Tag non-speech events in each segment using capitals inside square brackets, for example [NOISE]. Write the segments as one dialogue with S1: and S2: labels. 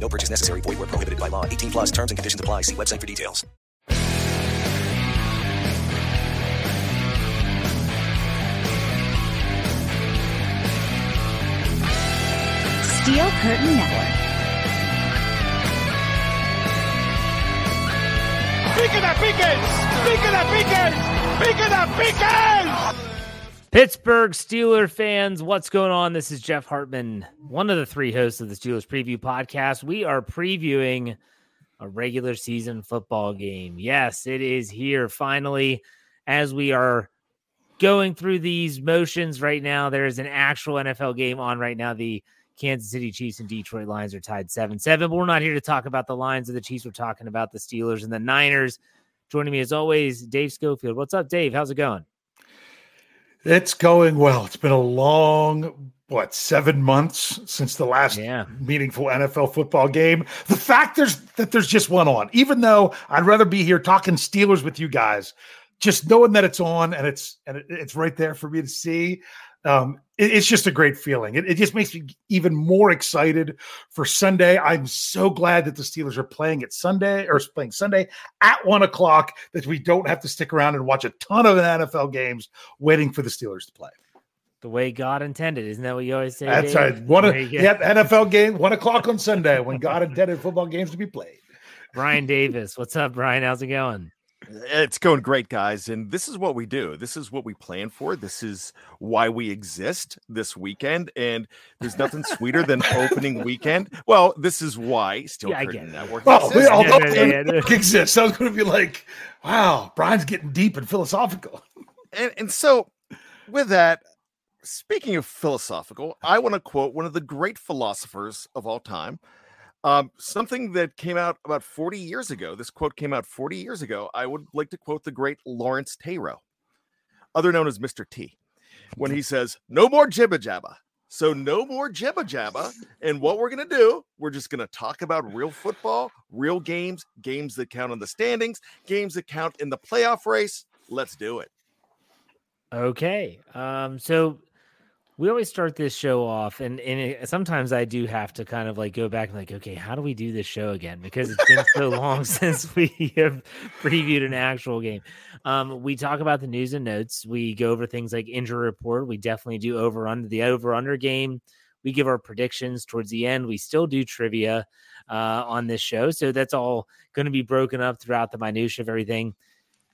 S1: No purchase necessary. Void were prohibited by law. 18 plus terms and conditions apply. See website for details.
S2: Steel Curtain Network.
S3: ¡Piquen a Pickens! ¡Piquen a Pickens! ¡Piquen a Pickens!
S4: Pittsburgh Steeler fans, what's going on? This is Jeff Hartman, one of the three hosts of the Steelers Preview Podcast. We are previewing a regular season football game. Yes, it is here finally as we are going through these motions right now. There is an actual NFL game on right now. The Kansas City Chiefs and Detroit Lions are tied 7 7. But we're not here to talk about the Lions of the Chiefs. We're talking about the Steelers and the Niners. Joining me as always, Dave Schofield. What's up, Dave? How's it going?
S5: It's going well. It's been a long, what, seven months since the last
S4: Yeah.
S5: meaningful NFL football game. The fact there's that there's just one on, even though I'd rather be here talking Steelers with you guys, just knowing that it's on and it's and it, it's right there for me to see. Um, it's just a great feeling. It, it just makes me even more excited for Sunday. I'm so glad that the Steelers are playing it Sunday or playing Sunday at one o'clock. That we don't have to stick around and watch a ton of NFL games waiting for the Steelers to play.
S4: The way God intended. Isn't that what you always say?
S5: That's
S4: Dave?
S5: right. One of
S4: There you go.
S5: yep, NFL game, one o'clock on Sunday when God intended football games to be played.
S4: Bryan Davis. What's up, Bryan? How's it going?
S6: It's going great, guys. And this is what we do. This is what we plan for. This is why we exist this weekend. And there's nothing sweeter than opening [LAUGHS] weekend. Well, this is why Still
S4: Yeah, I
S6: Curtain
S4: get it.
S6: Network
S5: Oh, we
S6: exists.
S5: all
S4: Yeah, yeah, yeah, yeah.
S5: exists. I was going to be like, wow, Bryan's getting deep and philosophical.
S6: And, and so, with that, speaking of philosophical, I want to quote one of the great philosophers of all time. Um, something that came out about 40 years ago. This quote came out 40 years ago. I would like to quote the great Lawrence Tayrow, other known as Mr. T, when he says, No more jibba jabba. So, no more jibba jabba. And what we're going to do, we're just going to talk about real football, real games, games that count in the standings, games that count in the playoff race. Let's do it.
S4: Okay. Um, so we always start this show off, and and it, sometimes I do have to kind of like go back and like, okay, how do we do this show again? Because it's been so [LAUGHS] long [LAUGHS] since we have previewed an actual game. Um, we talk about the news and notes. We go over things like injury report. We definitely do over under the over under game. We give our predictions towards the end. We still do trivia uh, on this show, so that's all going to be broken up throughout the minutia of everything.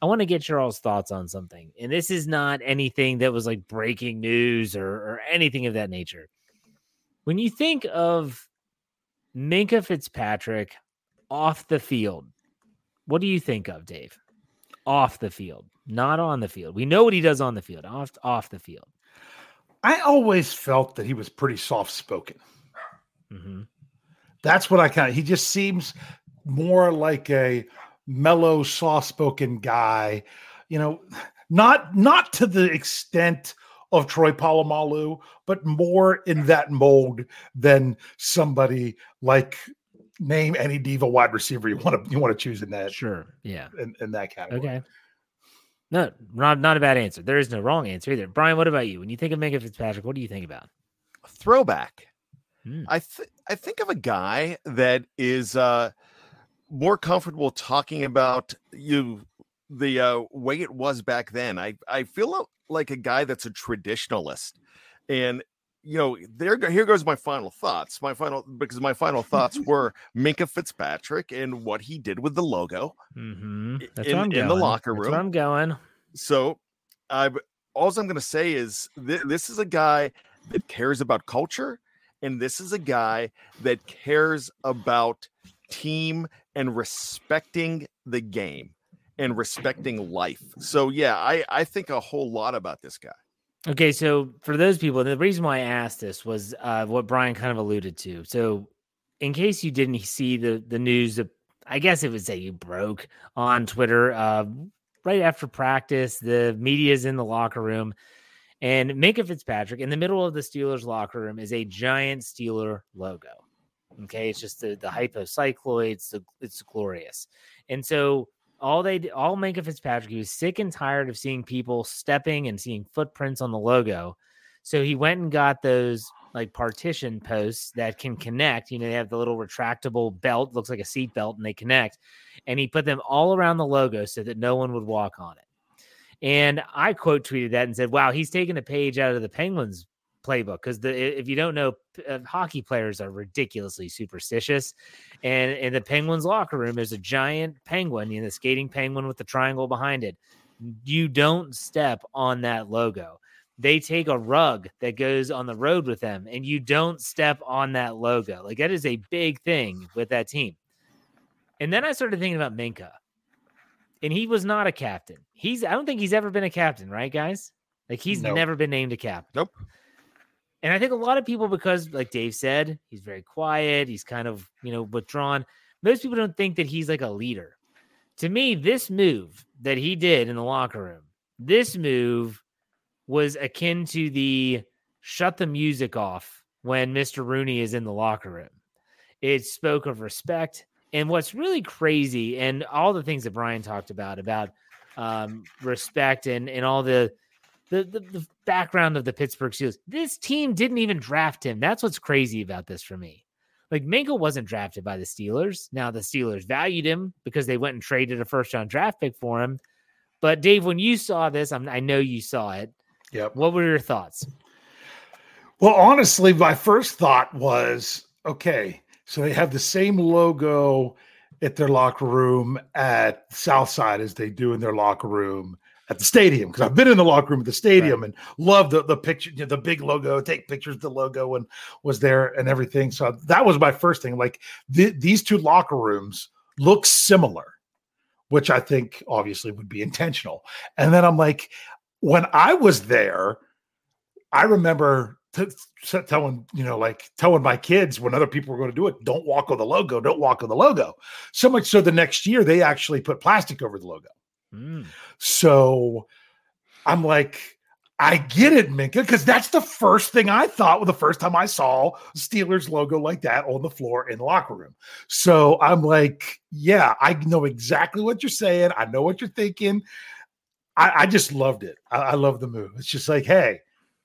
S4: I want to get your all's thoughts on something. And this is not anything that was like breaking news or, or anything of that nature. When you think of Minkah Fitzpatrick off the field what do you think of Dave? Off the field, not on the field. We know what he does on the field. Off off the field.
S5: I always felt that he was pretty soft spoken.
S4: Mm-hmm.
S5: That's what I kind of. He just seems more like a mellow, soft spoken guy. You know, not not to the extent of Troy Polamalu, but more in that mold than somebody like name any diva wide receiver you want to you want to choose in that.
S4: Sure. Yeah.
S5: In, in that category.
S4: Okay. No, not not a bad answer. There is no wrong answer either. Bryan, what about you? When you think of Minkah Fitzpatrick, what do you think about?
S6: Throwback.
S4: Hmm.
S6: I th- I think of a guy that is uh more comfortable talking about you the uh, way it was back then. I I feel like a guy that's a traditionalist, and you know, there here goes my final thoughts. My final because my final [LAUGHS] thoughts were Minkah Fitzpatrick and what he did with the logo
S4: mm-hmm. That's
S6: in, in the locker room.
S4: I'm going.
S6: So, I all I'm going to say is th- this is a guy that cares about culture, and this is a guy that cares about team and respecting the game and respecting life. So, yeah, I I think a whole lot about this guy.
S4: Okay, so for those people, the reason why I asked this was uh, what Bryan kind of alluded to. So, in case you didn't see the the news, I guess it would say you broke on Twitter uh, right after practice. The media is in the locker room, and Minkah Fitzpatrick in the middle of the Steelers locker room is a giant Steeler logo. Okay, it's just the the hypocycloids. It's, it's glorious, and so all they all Minkah Fitzpatrick, he was sick and tired of seeing people stepping and seeing footprints on the logo. So he went and got those like partition posts that can connect. You know, they have the little retractable belt, looks like a seat belt, and they connect. And he put them all around the logo so that no one would walk on it. And I quote tweeted that and said, "Wow, he's taking a page out of the Penguins playbook because the if you don't know, uh, hockey players are ridiculously superstitious, and in the Penguins locker room, there's a giant penguin, you know, the skating penguin with the triangle behind it. You don't step on that logo. They take a rug that goes on the road with them, and you don't step on that logo. Like that is a big thing with that team. And then I started thinking about Minkah, and he was not a captain. He's I don't think he's ever been a captain, right, guys? Like he's
S5: Nope.
S4: never been named a captain.
S6: Nope.
S4: And I think a lot of people, because like Dave said, he's very quiet, he's kind of, you know, withdrawn. Most people don't think that he's like a leader. To me, this move that he did in the locker room, this move was akin to the shut the music off when Mr. Rooney is in the locker room. It spoke of respect. And what's really crazy, and all the things that Bryan talked about, about um, respect and, and all the, the, the the background of the Pittsburgh Steelers. This team didn't even draft him. That's what's crazy about this for me. Like Minkah wasn't drafted by the Steelers. Now the Steelers valued him because they went and traded a first round draft pick for him. But Dave, when you saw this, I'm, I know you saw it.
S5: Yep.
S4: What were your thoughts?
S5: Well, honestly, my first thought was okay, so they have the same logo at their locker room at Southside as they do in their locker room at the stadium because I've been in the locker room at the stadium and love the the picture, you know, the big logo, take pictures of the logo and was there and everything. So that was my first thing. Like th- these two locker rooms look similar, which I think obviously would be intentional. And then I'm like, when I was there, I remember t- t- telling you know like telling my kids when other people were going to do it, don't walk on the logo, don't walk on the logo. So much so the next year they actually put plastic over the logo.
S4: Mm.
S5: So I'm like, I get it, Minkah, because that's the first thing I thought the first time I saw Steelers logo like that on the floor in the locker room. So I'm like, yeah, I know exactly what you're saying. I know what you're thinking. I, I just loved it. I, I love the move. It's just like, hey,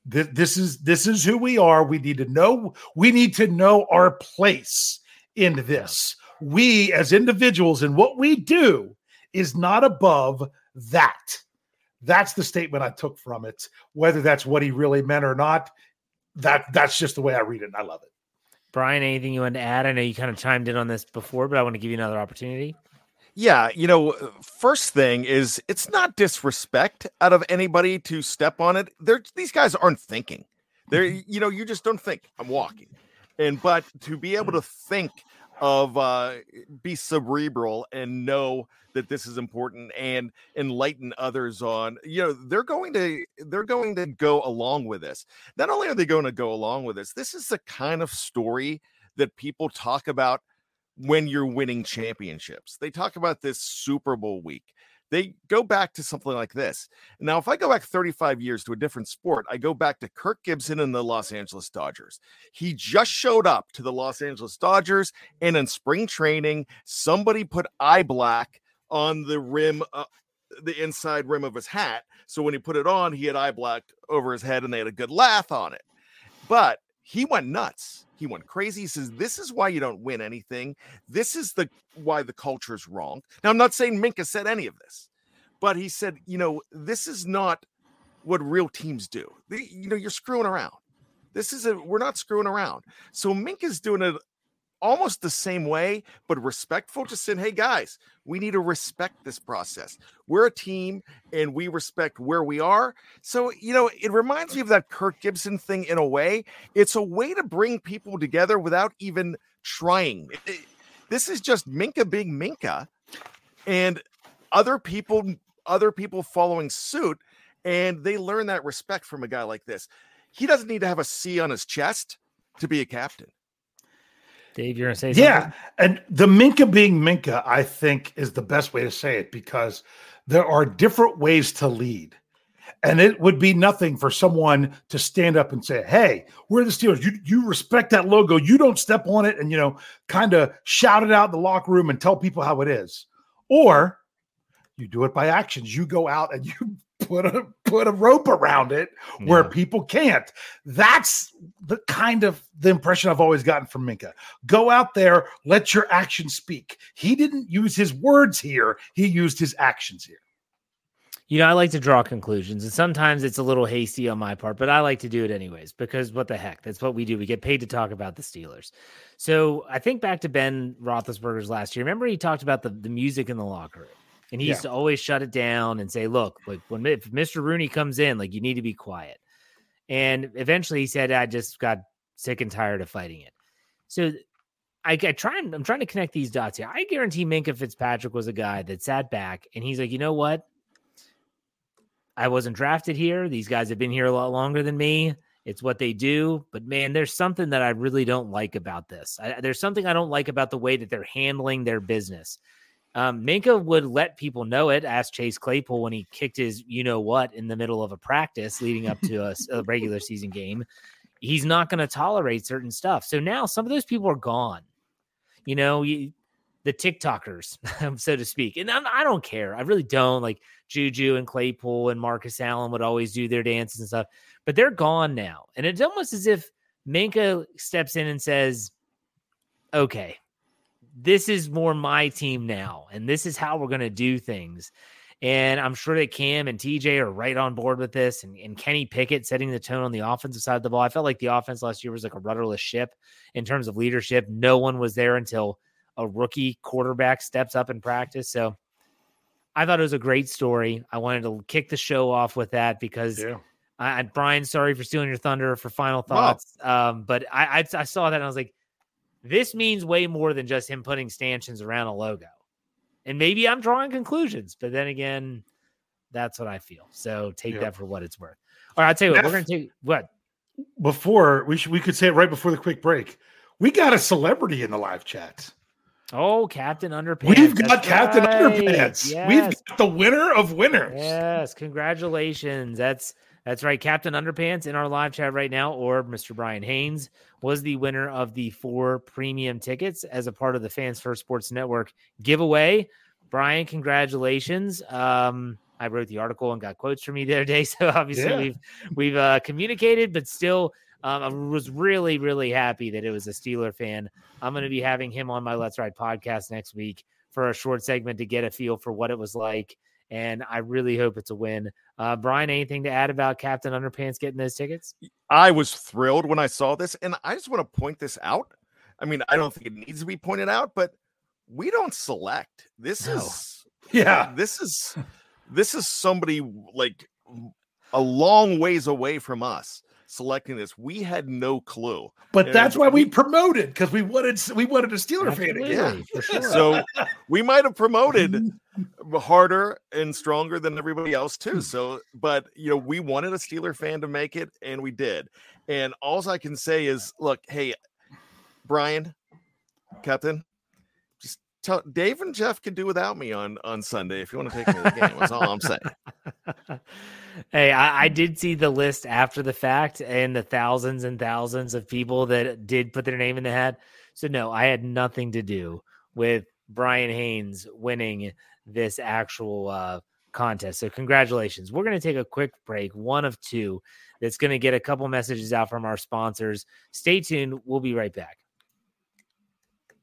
S5: th- this is this is who we are. We need to know. We need to know our place in this. We as individuals and what we do is not above that. That's the statement I took from it. Whether that's what he really meant or not, that that's just the way I read it. And I love it.
S4: Bryan, anything you want to add? I know you kind of chimed in on this before, but I want to give you another opportunity.
S6: Yeah, you know, first thing is it's not disrespect out of anybody to step on it. They're these guys aren't thinking. They're mm-hmm. you know, you just don't think I'm walking. And but to be able to think of uh, be cerebral and know that this is important and enlighten others on you know they're going to they're going to go along with this. Not only are they going to go along with this this is the kind of story that people talk about when you're winning championships. They talk about this super bowl week they go back to something like this. Now, if I go back 35 years to a different sport, I go back to Kirk Gibson and the Los Angeles Dodgers. He just showed up to the Los Angeles Dodgers, and in spring training, somebody put eye black on the rim, uh, the inside rim of his hat. So when he put it on, he had eye black over his head, and they had a good laugh on it. But he went nuts. He went crazy. He says, "This is why you don't win anything. This is the why the culture is wrong." Now, I'm not saying Minkah said any of this, but he said, "You know, this is not what real teams do. They, you know, you're screwing around. This is a we're not screwing around." So Minkah's doing it almost the same way, but respectful, just saying, hey guys, we need to respect this process. We're a team and we respect where we are. So, you know, it reminds me of that Kirk Gibson thing in a way. It's a way to bring people together without even trying. This is just Minkah being Minkah and other people, other people following suit, and they learn that respect from a guy like this. He doesn't need to have a C on his chest to be a captain.
S4: Dave, you're gonna say something?
S5: Yeah, and the Minkah being Minkah, I think, is the best way to say it because there are different ways to lead. And it would be nothing for someone to stand up and say, Hey, we're the Steelers. You, you respect that logo. You don't step on it and, you know, kind of shout it out in the locker room and tell people how it is. Or you do it by actions. You go out and [LAUGHS] you put a put a rope around it where people can't. That's the kind of the impression I've always gotten from Minkah. Go out there, let your actions speak. He didn't use his words here, he used his actions here.
S4: You know, I like to draw conclusions, and sometimes it's a little hasty on my part, but I like to do it anyways because what the heck? That's what we do. We get paid to talk about the Steelers. So I think back to Ben Roethlisberger's last year. Remember, he talked about the, the music in the locker room. And he yeah. used to always shut it down and say, look, like when if Mr. Rooney comes in, like you need to be quiet. And eventually he said, I just got sick and tired of fighting it. So I, I try and I'm trying to connect these dots here. I guarantee Minkah Fitzpatrick was a guy that sat back and he's like, you know what? I wasn't drafted here. These guys have been here a lot longer than me. It's what they do. But man, there's something that I really don't like about this. I, there's something I don't like about the way that they're handling their business. Um, Minkah would let people know it. Asked Chase Claypool when he kicked his, you know what, in the middle of a practice leading up to a, a regular season game. He's not going to tolerate certain stuff. So now some of those people are gone. You know, you, the TikTokers, [LAUGHS] so to speak. And I'm, I do not care. I really don't. Like Juju and Claypool and Marcus Allen would always do their dances and stuff, but they're gone now. And it's almost as if Minkah steps in and says, okay, this is more my team now, and this is how we're going to do things. And I'm sure that Cam and TJ are right on board with this, and, and Kenny Pickett setting the tone on the offensive side of the ball. I felt like the offense last year was like a rudderless ship in terms of leadership. No one was there until a rookie quarterback steps up in practice. So I thought it was a great story. I wanted to kick the show off with that because yeah. I, Bryan, sorry for stealing your thunder for final thoughts. Wow. Um, but I, I, I saw that and I was like, this means way more than just him putting stanchions around a logo. And maybe I'm drawing conclusions, but then again, that's what I feel. So take that for what it's worth. All right, I'll tell you what, we're going to take what?
S5: Before we should, we could say it right before the quick break. We got a celebrity in the live chat.
S4: Oh, Captain Underpants.
S5: We've got That's Captain right. Underpants. Yes. We've got the winner of winners.
S4: Yes, congratulations. That's that's right. Captain Underpants in our live chat right now, or Mr. Brian Haynes, was the winner of the four premium tickets as a part of the Fans First Sports Network giveaway. Brian, congratulations. Um, I wrote the article and got quotes from you the other day, [LAUGHS] so obviously yeah. we've we've uh, communicated, but still, um, I was really really happy that it was a Steeler fan. I'm going to be having him on my Let's Ride podcast next week for a short segment to get a feel for what it was like and I really hope it's a win. Uh, Bryan, anything to add about Captain Underpants getting those tickets?
S6: I was thrilled when I saw this, and I just want to point this out. I mean, I don't think it needs to be pointed out, but we don't select. This no. is [LAUGHS]
S5: yeah.
S6: This is this is somebody like a long ways away from us. Selecting this. We had no clue.
S5: But
S6: And
S5: that's why we promoted because we wanted we wanted a Steeler fan
S4: Absolutely,
S5: again.
S4: for sure.
S6: So we might have promoted [LAUGHS] harder and stronger than everybody else
S5: Hmm.
S6: too. So, but you know, we wanted a Steeler fan to make it, and we did. And all I can say is, look, hey, Brian, Captain, just tell Dave and Jeff can do without me on on Sunday if you want to take me to the game. That's all I'm saying. [LAUGHS]
S4: hey, I, I did see the list after the fact and the thousands and thousands of people that did put their name in the hat. So no, I had nothing to do with Brian Haynes winning this actual uh, contest. So congratulations. We're going to take a quick break, one of two. That's going to get a couple messages out from our sponsors. Stay tuned. We'll be right back.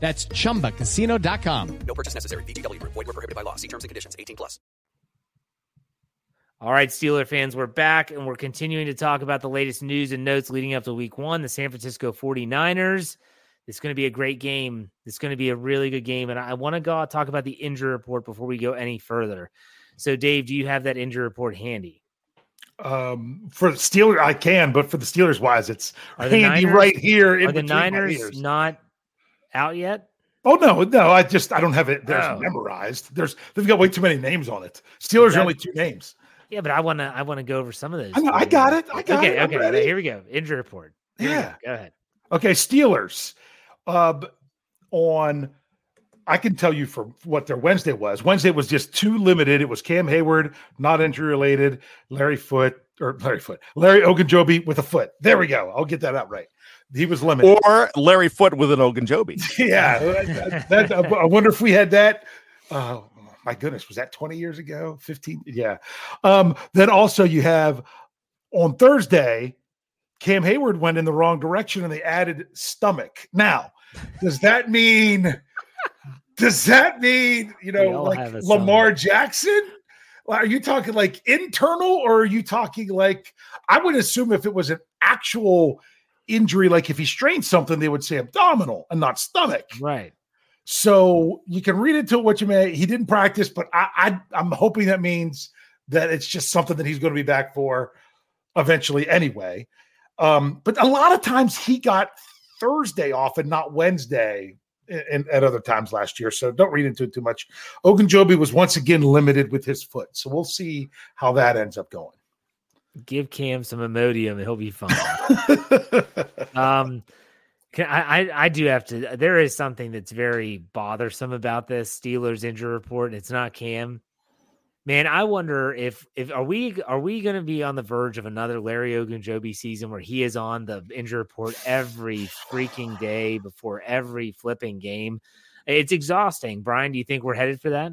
S7: That's chumbacasino.com.
S1: No purchase necessary. VGW Group. Void were prohibited by law. See terms and conditions. 18 plus.
S4: All right, Steeler fans, we're back and we're continuing to talk about the latest news and notes leading up to week one, the San Francisco 49ers. It's going to be a great game. It's going to be a really good game. And I want to go out talk about the injury report before we go any further. So, Dave, do you have that injury report handy?
S5: Um, for the Steelers, I can, but for the Steelers wise, it's
S4: Are the
S5: handy
S4: Niners-
S5: right here. in
S4: Are the
S5: between my
S4: Niners
S5: ears.
S4: not out yet?
S5: Oh no, no, I just I don't have it. There's
S4: Oh.
S5: memorized. There's they've got way too many names on it. Steelers
S4: That-
S5: are only two names.
S4: Yeah, but I want to. I want to go over some of those.
S5: I know, I got it. I got
S4: okay,
S5: it.
S4: Okay.
S5: ready.
S4: Here we go. Injury report. Here we go.
S5: Yeah.
S4: Go ahead.
S5: Okay, Steelers. Uh, on I can tell you for what their Wednesday was. Wednesday was just too limited. It was Cam Hayward, not injury related. Larry Foote or Larry Foote, Larry Ogunjobi with a foot. There we go. I'll get that out right. He was limited.
S6: Or Larry Foote with an Ogunjobi. [LAUGHS]
S5: yeah, that, that- I wonder if we had that. Uh, my goodness, was that 20 years ago? 15? Yeah. Um, then also you have on Thursday, Cam Hayward went in the wrong direction and they added stomach. Now, does that mean does that mean you know like
S4: have a
S5: Lamar Jackson? Are you talking like internal or are you talking like I would assume if it was an actual injury, like if he strained something, they would say abdominal and not stomach.
S4: Right.
S5: So you can read into it what you may. He didn't practice, but I, I I'm hoping that means that it's just something that he's going to be back for eventually anyway. Um, but a lot of times he got Thursday off and not Wednesday and at other times last year. So don't read into it too much. Ogunjobi was once again limited with his foot. So we'll see how that ends up going.
S4: Give Cam some Imodium and he'll be fine. [LAUGHS] um, can, I, I I do have to. There is something that's very bothersome about this Steelers injury report. It's not Cam. Man, I wonder if if are we are we going to be on the verge of another Larry Ogunjobi season where he is on the injury report every freaking day before every flipping game? It's exhausting. Bryan, do you think we're headed for that?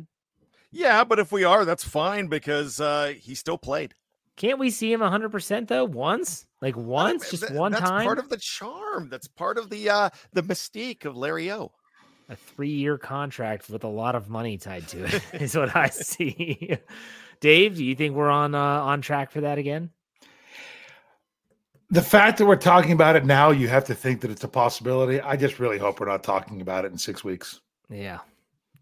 S6: Yeah, but if we are, that's fine because uh, he still played.
S4: Can't we see him 100% though? Once? Like once? Just
S6: Th-
S4: one
S6: that's
S4: time?
S6: part of the charm. That's part of the uh, the mystique of Larry O.
S4: a three-year contract with a lot of money tied to it [LAUGHS] is what I see. Dave, do you think we're on uh, on track for that again?
S5: the fact that we're talking about it now, you have to think that it's a possibility. I just really hope we're not talking about it in six weeks.
S4: Yeah.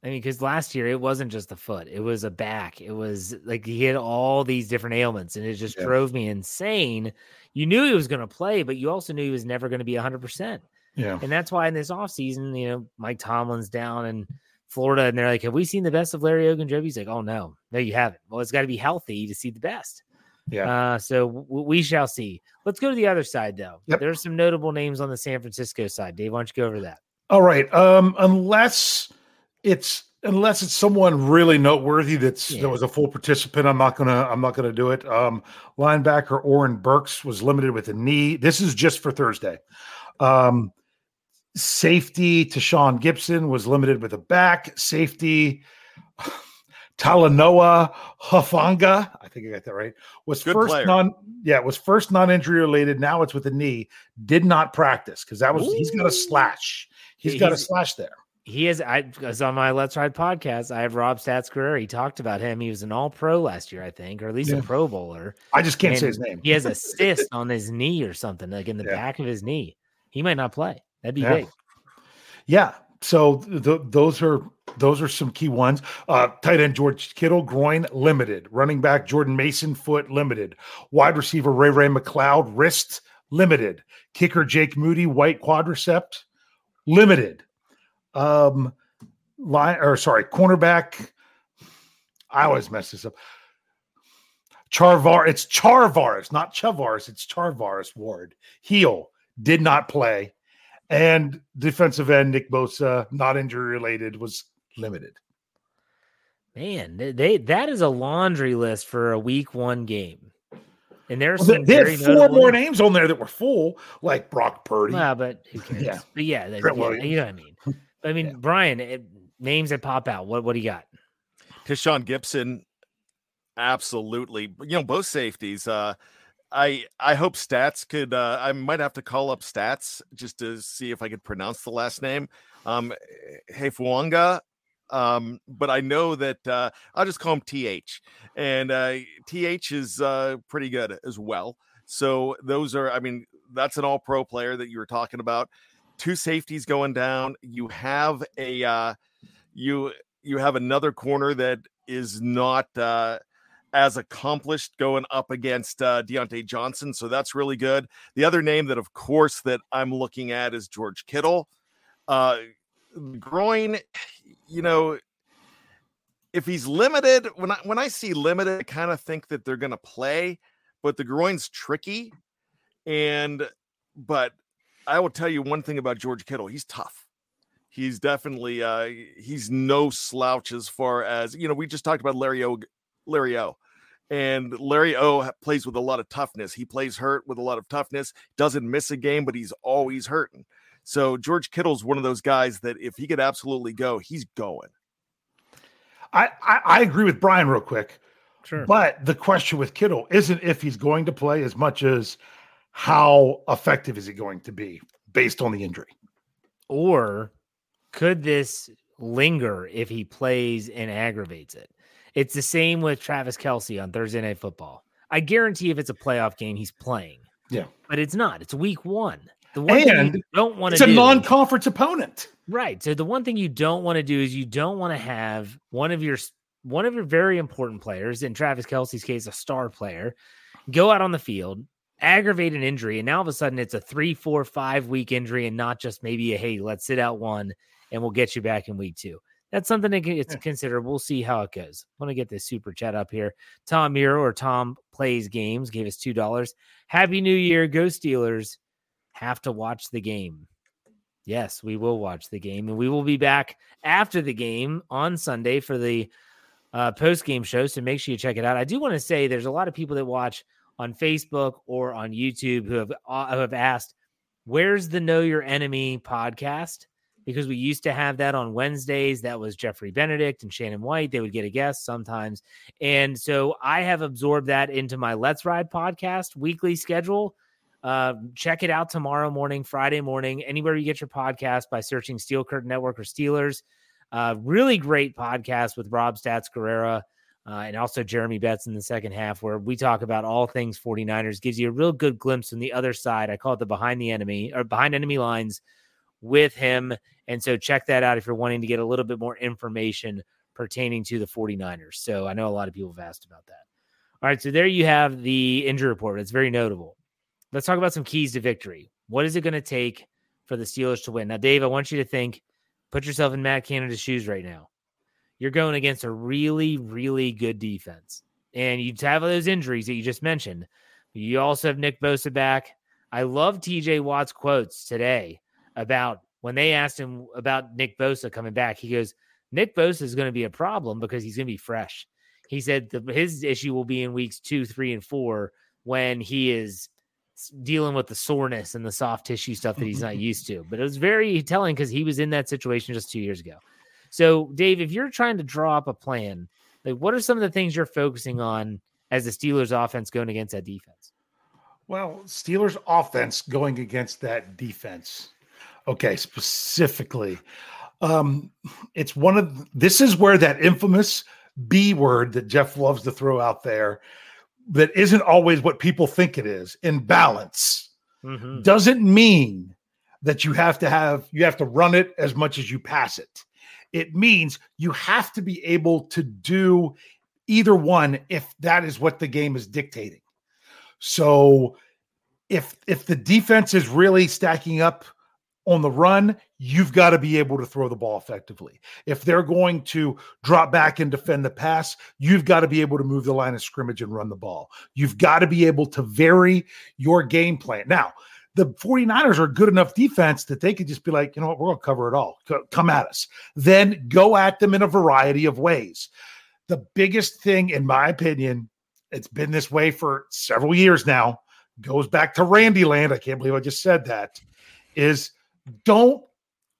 S4: I mean, because last year it wasn't just a foot; it was a back. It was like he had all these different ailments, and it just
S5: Yeah.
S4: drove me insane. You knew he was going to play, but you also knew he was never going to be 100. percent
S5: Yeah.
S4: And that's why in this offseason, you know, Mike Tomlin's down in Florida, and they're like, "Have we seen the best of Larry Ogunjobi?" He's like, "Oh no, no, you haven't." Well, it's got to be healthy to see the best.
S5: Yeah.
S4: Uh, so w- we shall see. Let's go to the other side, though.
S5: Yep.
S4: There's some notable names on the San Francisco side. Dave, why don't you go over that?
S5: All right. Um, unless it's unless it's someone really noteworthy that's
S4: Yeah.
S5: that was a full participant, I'm not gonna I'm not gonna do it. Um, linebacker Oren Burks was limited with a knee. This is just for Thursday. Um, safety Tashaun Gipson was limited with a back. Safety [SIGHS] Talanoa Hufanga, I think I got that right, was
S6: Good
S5: first
S6: player.
S5: non yeah, was first non-injury related. Now it's with a knee. Did not practice because that was he's got a slash. He's
S4: He-
S5: got a slash there.
S4: He is. I was on my Let's Ride podcast. I have Rob Stats Guerrera. He talked about him. He was an All Pro last year, I think, or at least
S5: Yeah.
S4: a Pro Bowler.
S5: I just can't say his name.
S4: He has a [LAUGHS] cyst on his knee or something, like in the
S5: Yeah.
S4: back of his knee. He might not play. That'd be
S5: Yeah.
S4: big.
S5: Yeah. So th- those are those are some key ones. Uh, tight end George Kittle groin limited. Running back Jordan Mason foot limited. Wide receiver Ray Ray McCloud wrist limited. Kicker Jake Moody white quadricep limited. Um, line or sorry, cornerback. I always mess this up. Charvar, it's Charvaris, not Chavaris. It's Charvarius Ward. Heel did not play and defensive end Nick Bosa, not injury related, was limited.
S4: Man, they, they that is a laundry list for a week one game. And there's
S5: Well, they,
S4: some
S5: they had four
S4: notable
S5: more
S4: names.
S5: names on there that were full, like Brock Purdy.
S4: Well, but who cares?
S5: Yeah.
S4: But yeah, that- yeah, you know what I mean. I mean, Bryan, it, names that pop out. What what do you got?
S6: Tashaun Gipson, absolutely. You know, both safeties. Uh, I I hope stats could. Uh, I might have to call up stats just to see if I could pronounce the last name. Um, Hefwanga. Um, but I know that uh, I'll just call him TH, and uh, TH is uh, pretty good as well. So those are, I mean, that's an All Pro player that you were talking about. Two safeties going down. You have a uh, you you have another corner that is not uh, as accomplished going up against uh, Diontae Johnson, so that's really good. The other name that, of course, that I'm looking at is George Kittle. Uh, groin, you know, if he's limited, when I when I see limited, I kind of think that they're going to play, but the groin's tricky, and but I will tell you one thing about George Kittle: he's tough he's definitely uh he's no slouch as far as you know we just talked about larry o larry o and larry o plays with a lot of toughness he plays hurt with a lot of toughness doesn't miss a game but he's always hurting so george kittle's one of those guys that if he could absolutely go he's going
S5: I, I, I agree with Bryan real quick.
S4: Sure.
S5: But the question with Kittle isn't if he's going to play as much as how effective is he going to be based on the injury.
S4: Or could this linger if he plays and aggravates it? It's the same with Travis Kelce on Thursday Night Football. I guarantee if it's a playoff game, he's playing.
S5: Yeah.
S4: But it's not. It's week one. The one thing you don't want to It's
S5: a
S4: do,
S5: non-conference opponent.
S4: Right. So the one thing you don't want to do is you don't want to have one of your one of your very important players, in Travis Kelce's case, a star player, go out on the field, aggravate an injury, and now all of a sudden it's a three, four, five week injury, and not just maybe a hey, let's sit out one and we'll get you back in week two. That's something that it's considered. We'll see how it goes. I want to get this super chat up here. Tom Miro or Tom plays games gave us two dollars. Happy New Year, go Steelers! Have to watch the game. Yes, we will watch the game, and we will be back after the game on Sunday for the uh, post game show. So make sure you check it out. I do want to say there's a lot of people that watch on Facebook or on YouTube who have uh, who have asked, "Where's the Know Your Enemy podcast?" Because we used to have that on Wednesdays. That was Jeffrey Benedict and Shannon White. They would get a guest sometimes, and so I have absorbed that into my Let's Ride podcast weekly schedule. Uh, check it out tomorrow morning, Friday morning, anywhere you get your podcast by searching Steel Curtain Network or Steelers. Uh, really great podcast with Rob Stats Guerrera uh, and also Jeremy Betts in the second half, where we talk about all things 49ers, gives you a real good glimpse on the other side. I call it the behind the enemy or behind enemy lines with him. And so check that out if you're wanting to get a little bit more information pertaining to the 49ers. So I know a lot of people have asked about that. All right. So there you have the injury report. It's very notable. Let's talk about some keys to victory. What is it going to take for the Steelers to win? Now, Dave, I want you to think, put yourself in Matt Canada's shoes right now. You're going against a really, really good defense. And you have those injuries that you just mentioned. You also have Nick Bosa back. I love TJ Watt's quotes today about when they asked him about Nick Bosa coming back. He goes, Nick Bosa is going to be a problem because he's going to be fresh. He said the, his issue will be in weeks two, three, and four when he is dealing with the soreness and the soft tissue stuff that he's not [LAUGHS] used to. But it was very telling because he was in that situation just two years ago. So, Dave, if you're trying to draw up a plan Like, what are some of the things you're focusing on as the Steelers offense going against that defense?
S5: Well, Steelers offense going against that defense. Okay, specifically, um, it's one of this is where that infamous B word that Jeff loves to throw out there that isn't always what people think it is. Imbalance mm-hmm. doesn't mean that you have to have you have to run it as much as you pass it. It means you have to be able to do either one if that is what the game is dictating. So if if the defense is really stacking up on the run, you've got to be able to throw the ball effectively. If they're going to drop back and defend the pass, you've got to be able to move the line of scrimmage and run the ball. You've got to be able to vary your game plan. Now, the 49ers are good enough defense that they could just be like, you know what, we're going to cover it all. Come at us. Then go at them in a variety of ways. The biggest thing, in my opinion, it's been this way for several years now, goes back to Randy Land. I can't believe I just said that. Is don't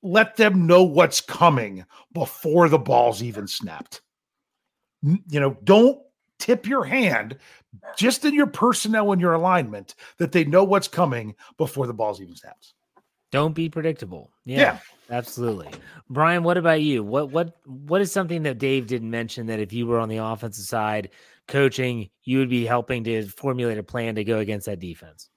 S5: let them know what's coming before the ball's even snapped. You know, don't tip your hand just in your personnel and your alignment that they know what's coming before the ball's even snapped.
S4: Don't be predictable. Yeah, yeah, absolutely. Bryan, what about you? What what what is something that Dave didn't mention that if you were on the offensive side coaching, you would be helping to formulate a plan to go against that defense?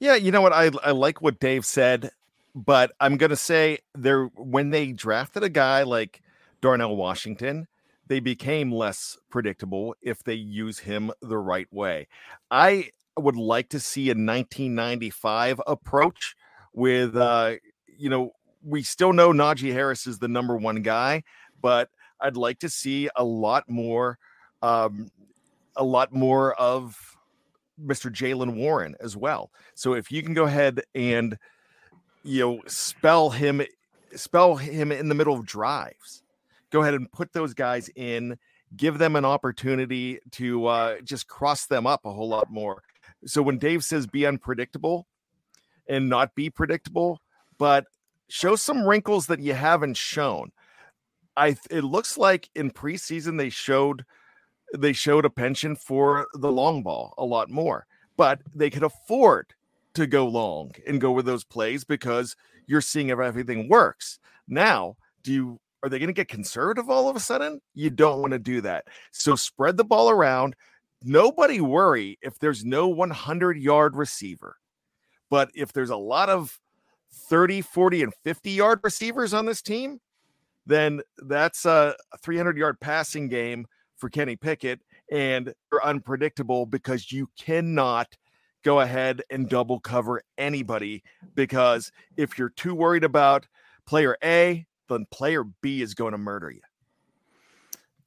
S6: Yeah, you know what? I I like what Dave said, but I'm gonna say there when they drafted a guy like Darnell Washington, they became less predictable if they use him the right way. I would like to see a 1995 approach with uh, you know, we still know Najee Harris is the number one guy, but I'd like to see a lot more, um, a lot more of Mr. Jaylen Warren as well. So if you can go ahead and you know spell him, spell him in the middle of drives, go ahead and put those guys in, give them an opportunity to uh, just cross them up a whole lot more. So when Dave says be unpredictable, and not be predictable, but show some wrinkles that you haven't shown. I it looks like in preseason they showed they showed a penchant for the long ball a lot more, but they could afford to go long and go with those plays because you're seeing if everything works. Now, do you are they going to get conservative all of a sudden? You don't want to do that. So spread the ball around. Nobody worry if there's no 100 yard receiver. But if there's a lot of 30, 40, and 50 yard receivers on this team, then that's a 300 yard passing game for Kenny Pickett. And they're unpredictable because you cannot go ahead and double cover anybody. Because if you're too worried about player A, then player B is going to murder you.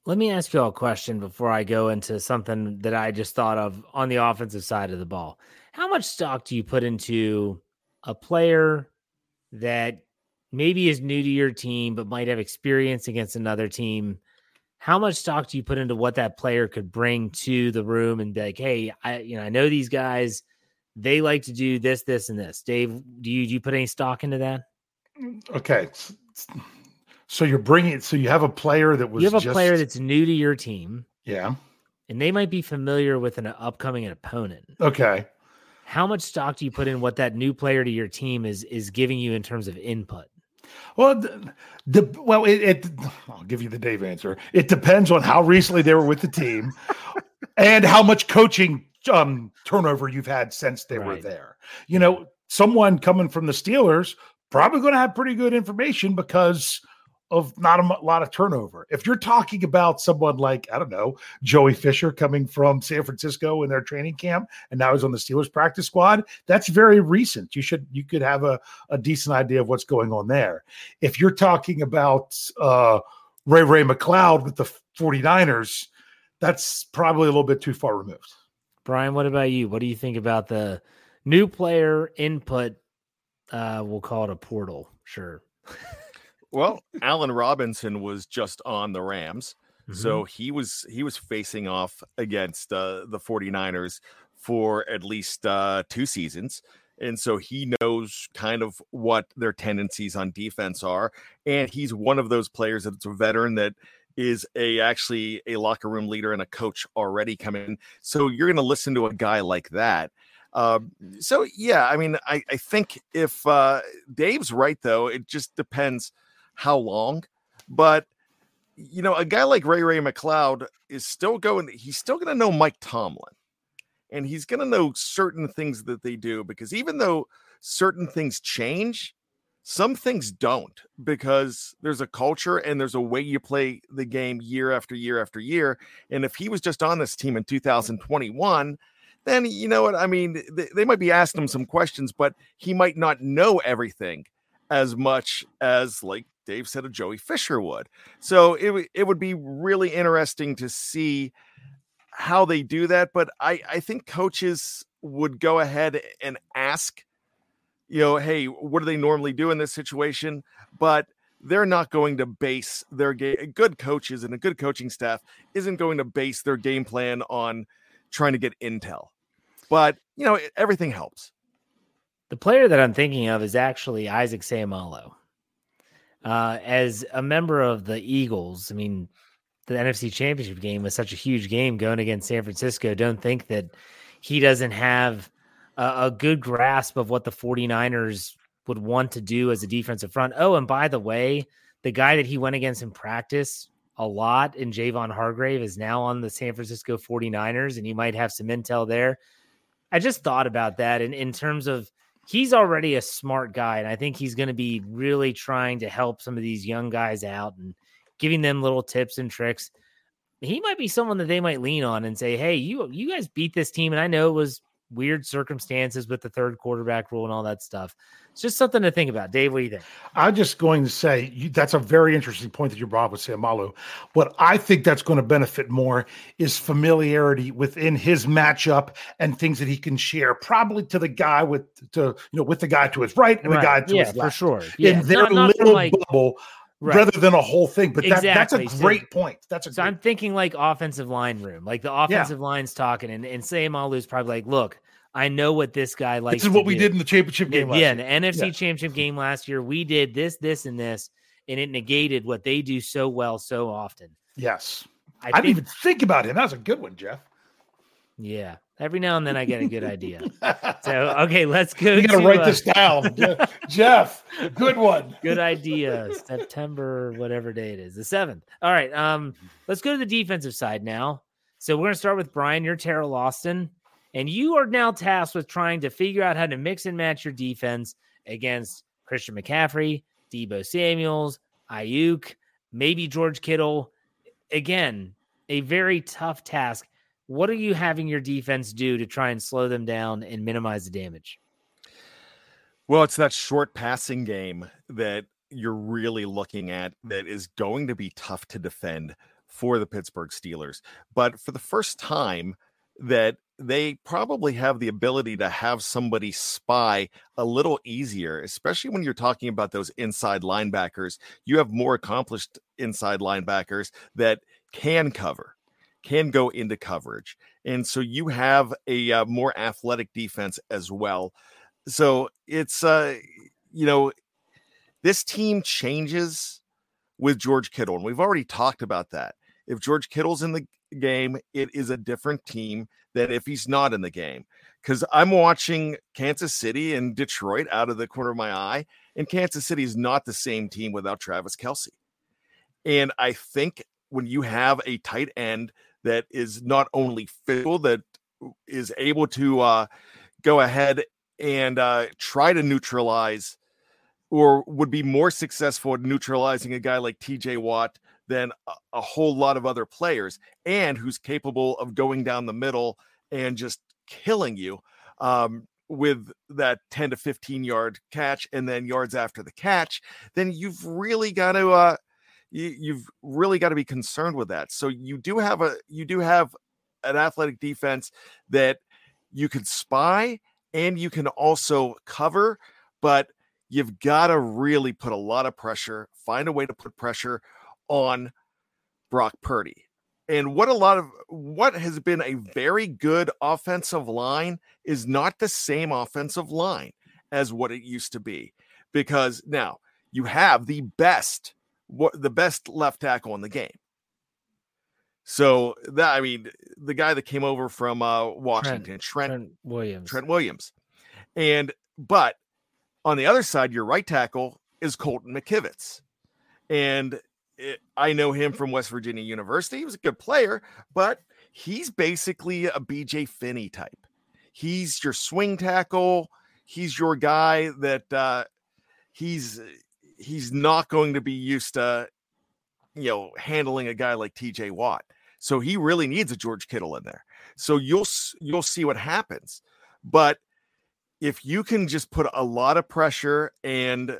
S4: Let me ask you all a question before I go into something that I just thought of on the offensive side of the ball. How much stock do you put into a player that maybe is new to your team but might have experience against another team? How much stock do you put into what that player could bring to the room and be like, hey, I you know I know these guys, they like to do this, this, and this. Dave, do you do you put any stock into that?
S5: Mm, okay. So you're bringing it. so you have a player that was
S4: you have a
S5: just,
S4: player that's new to your team.
S5: Yeah.
S4: And they might be familiar with an upcoming opponent.
S5: Okay
S4: how much stock do you put in what that new player to your team is is giving you in terms of input?
S5: Well, the, the well, it, it, I'll give you the Dave answer. It depends on how recently they were with the team, [LAUGHS] and how much coaching um, turnover you've had since they right. were there. You know, someone coming from the Steelers probably going to have pretty good information because of not a lot of turnover. If you're talking about someone like, I don't know, Joey Fisher coming from San Francisco in their training camp and now he's on the Steelers practice squad, that's very recent. You should you could have a, a decent idea of what's going on there. If you're talking about uh, Ray Ray McCloud with the 49ers, that's probably a little bit too far removed.
S4: Bryan, what about you? What do you think about the new player input? Uh, we'll call it a portal. Sure.
S6: Well, Allen Robinson was just on the Rams. Mm-hmm. So he was he was facing off against uh, the 49ers for at least uh, two seasons. And so he knows kind of what their tendencies on defense are. And he's one of those players that's a veteran that is a actually a locker room leader and a coach already coming. So you're going to listen to a guy like that. Um, so yeah, I mean, I, I think if uh, Dave's right though, it just depends how long. But you know, a guy like Ray Ray McCloud is still going. He's still going to know Mike Tomlin, and he's going to know certain things that they do because even though certain things change, some things don't because there's a culture and there's a way you play the game year after year after year. And if he was just on this team in 2021, then you know what I mean. They, they might be asking him some questions, but he might not know everything as much as like Dave said a Joey Fisher would. So it it would be really interesting to see how they do that. But I I think coaches would go ahead and ask, you know, hey, what do they normally do in this situation? But they're not going to base their game. Good coaches and a good coaching staff isn't going to base their game plan on trying to get intel. But you know, everything helps.
S4: The player that I'm thinking of is actually Isaac Seumalo. Uh, as a member of the Eagles, I mean, the NFC Championship game was such a huge game going against San Francisco. Don't think that he doesn't have a, a good grasp of what the 49ers would want to do as a defensive front. Oh, and by the way, the guy that he went against in practice a lot and Javon Hargrave is now on the San Francisco 49ers, and you might have some intel there. I just thought about that in, in terms of he's already a smart guy, and I think he's going to be really trying to help some of these young guys out and giving them little tips and tricks. He might be someone that they might lean on and say, "Hey, you you guys beat this team, and I know it was weird circumstances with the third quarterback rule and all that stuff. It's just something to think about. Dave, what do you think?
S5: I'm just going to say you, that's a very interesting point that you brought up with Seumalo. What I think that's going to benefit more is familiarity within his matchup and things that he can share, probably to the guy with to you know with the guy to his right and right. the guy to
S4: yeah,
S5: his
S4: left. for sure. Yeah,
S5: in their not, not little like, bubble. Right. rather than a whole thing. But exactly. that, that's a great so, point. That's a
S4: so I'm thinking like offensive line room, like the offensive yeah. line's talking, and and Seumalo's probably like, look, I know what this guy likes.
S5: This is what we do. did in the championship game.
S4: Yeah,
S5: in
S4: the NFC yeah. championship game last year, we did this, this, and this, and it negated what they do so well so often.
S5: Yes, I, I think, didn't even think about him. That was a good one, Jeff.
S4: Yeah, every now and then I get a good idea. [LAUGHS] so okay, let's go.
S5: You got to write uh, this down, [LAUGHS] Jeff. Good one.
S4: Good idea. September, whatever day it is, the seventh. All right. Um, let's go to the defensive side now. So we're gonna start with Bryan. You're Teryl Austin. And you are now tasked with trying to figure out how to mix and match your defense against Christian McCaffrey, Deebo Samuels, Aiyuk, maybe George Kittle. Again, a very tough task. What are you having your defense do to try and slow them down and minimize the damage?
S6: Well, it's that short passing game that you're really looking at that is going to be tough to defend for the Pittsburgh Steelers. But for the first time, that they probably have the ability to have somebody spy a little easier, especially when you're talking about those inside linebackers. You have more accomplished inside linebackers that can cover, can go into coverage. And so you have a uh, more athletic defense as well. So it's, uh, you know, this team changes with George Kittle. And we've already talked about that. If George Kittle's in the game, it is a different team than if he's not in the game. Because I'm watching Kansas City and Detroit out of the corner of my eye, and Kansas City is not the same team without Travis Kelce. And I think when you have a tight end that is not only physical, that is able to uh, go ahead and uh, try to neutralize or would be more successful at neutralizing a guy like TJ Watt than a, a whole lot of other players, and who's capable of going down the middle and just killing you um, with that 10 to 15 yard catch and then yards after the catch, then you've really got to uh, you, you've really got to be concerned with that. So you do have a you do have an athletic defense that you can spy and you can also cover, but you've got to really put a lot of pressure, find a way to put pressure on Brock Purdy. And what a lot of what has been a very good offensive line is not the same offensive line as what it used to be. Because now you have the best what the best left tackle in the game So that I mean, the guy that came over from uh, Washington, Trent, Trent,
S4: Trent Williams.
S6: Trent Williams, and but on the other side, your right tackle is Colton McKivitz, and it, I know him from West Virginia University. He was a good player, but he's basically a BJ Finney type. He's your swing tackle. He's your guy that uh, he's he's not going to be used to, you know, handling a guy like TJ Watt. So he really needs a George Kittle in there. So you'll you'll see what happens. But if you can just put a lot of pressure and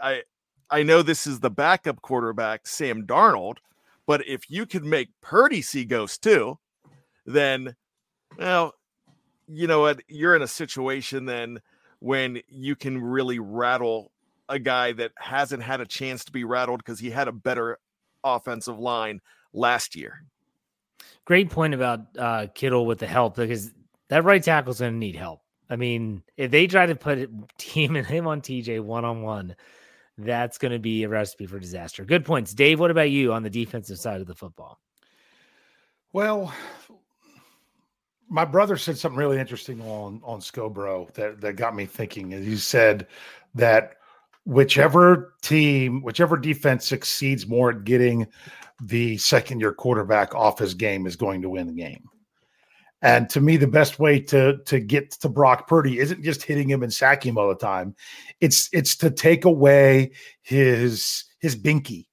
S6: I I know this is the backup quarterback Sam Darnold, but if you can make Purdy see ghosts too, then well, you know what, you're in a situation then when you can really rattle a guy that hasn't had a chance to be rattled because he had a better offensive line last year.
S4: Great point about uh, Kittle with the help because that right tackle is going to need help. I mean, if they try to put team and him on TJ one on one, that's going to be a recipe for disaster. Good points, Dave. What about you on the defensive side of the football?
S5: Well, my brother said something really interesting on on Scobro that that got me thinking. And he said that whichever team, whichever defense succeeds more at getting the second year quarterback off his game is going to win the game. And to me, the best way to to get to Brock Purdy isn't just hitting him and sacking him all the time. It's it's to take away his his binky,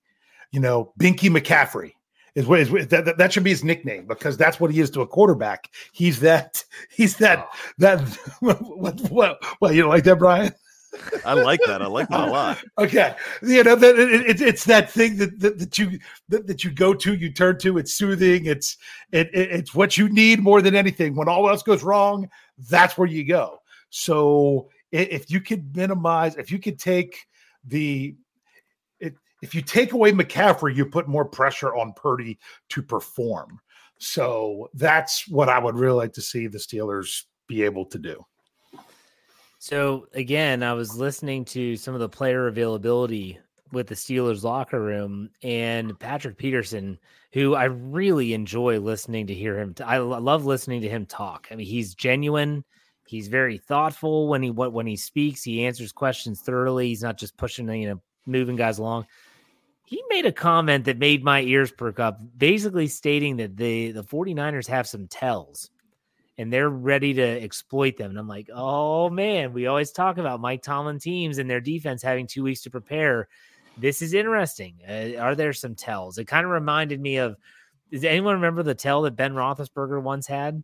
S5: you know, Binky McCaffrey is what is that, that, should be his nickname because that's what he is to a quarterback. He's that [LAUGHS] he's that oh. that [LAUGHS] what, what, what you know like that, Bryan.
S6: I like that. I like that a lot. [LAUGHS]
S5: Okay, you know that it, it, it's that thing that that, that you that, that, you go to, you turn to. It's soothing. It's it, it's what you need more than anything. When all else goes wrong, that's where you go. So if you could minimize, if you could take the if you take away McCaffrey, you put more pressure on Purdy to perform. So that's what I would really like to see the Steelers be able to do.
S4: So again, I was listening to some of the player availability with the Steelers locker room and Patrick Peterson, who I really enjoy listening to hear him. I love listening to him talk. I mean, he's genuine. He's very thoughtful when he what when he speaks. He answers questions thoroughly. He's not just pushing you know moving guys along. He made a comment that made my ears perk up, basically stating that the the 49ers have some tells and they're ready to exploit them. And I'm like, oh man, we always talk about Mike Tomlin teams and their defense having two weeks to prepare. This is interesting. Uh, are there some tells? It kind of reminded me of. Does anyone remember the tell that Ben Roethlisberger once had?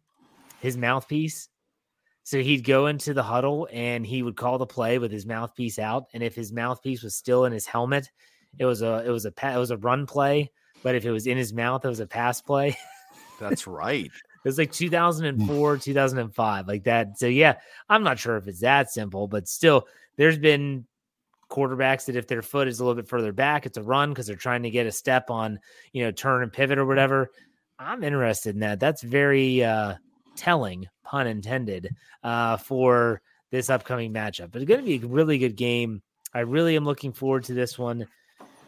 S4: His mouthpiece. So he'd go into the huddle and he would call the play with his mouthpiece out, and if his mouthpiece was still in his helmet, it was a it was a it was a run play. But if it was in his mouth, it was a pass play.
S6: That's right.
S4: It was like 2004, 2005, like that. So yeah, I'm not sure if it's that simple, but still, there's been quarterbacks that if their foot is a little bit further back, it's a run because they're trying to get a step on, you know, turn and pivot or whatever. I'm interested in that. That's very uh, telling, pun intended, uh, for this upcoming matchup. But it's going to be a really good game. I really am looking forward to this one.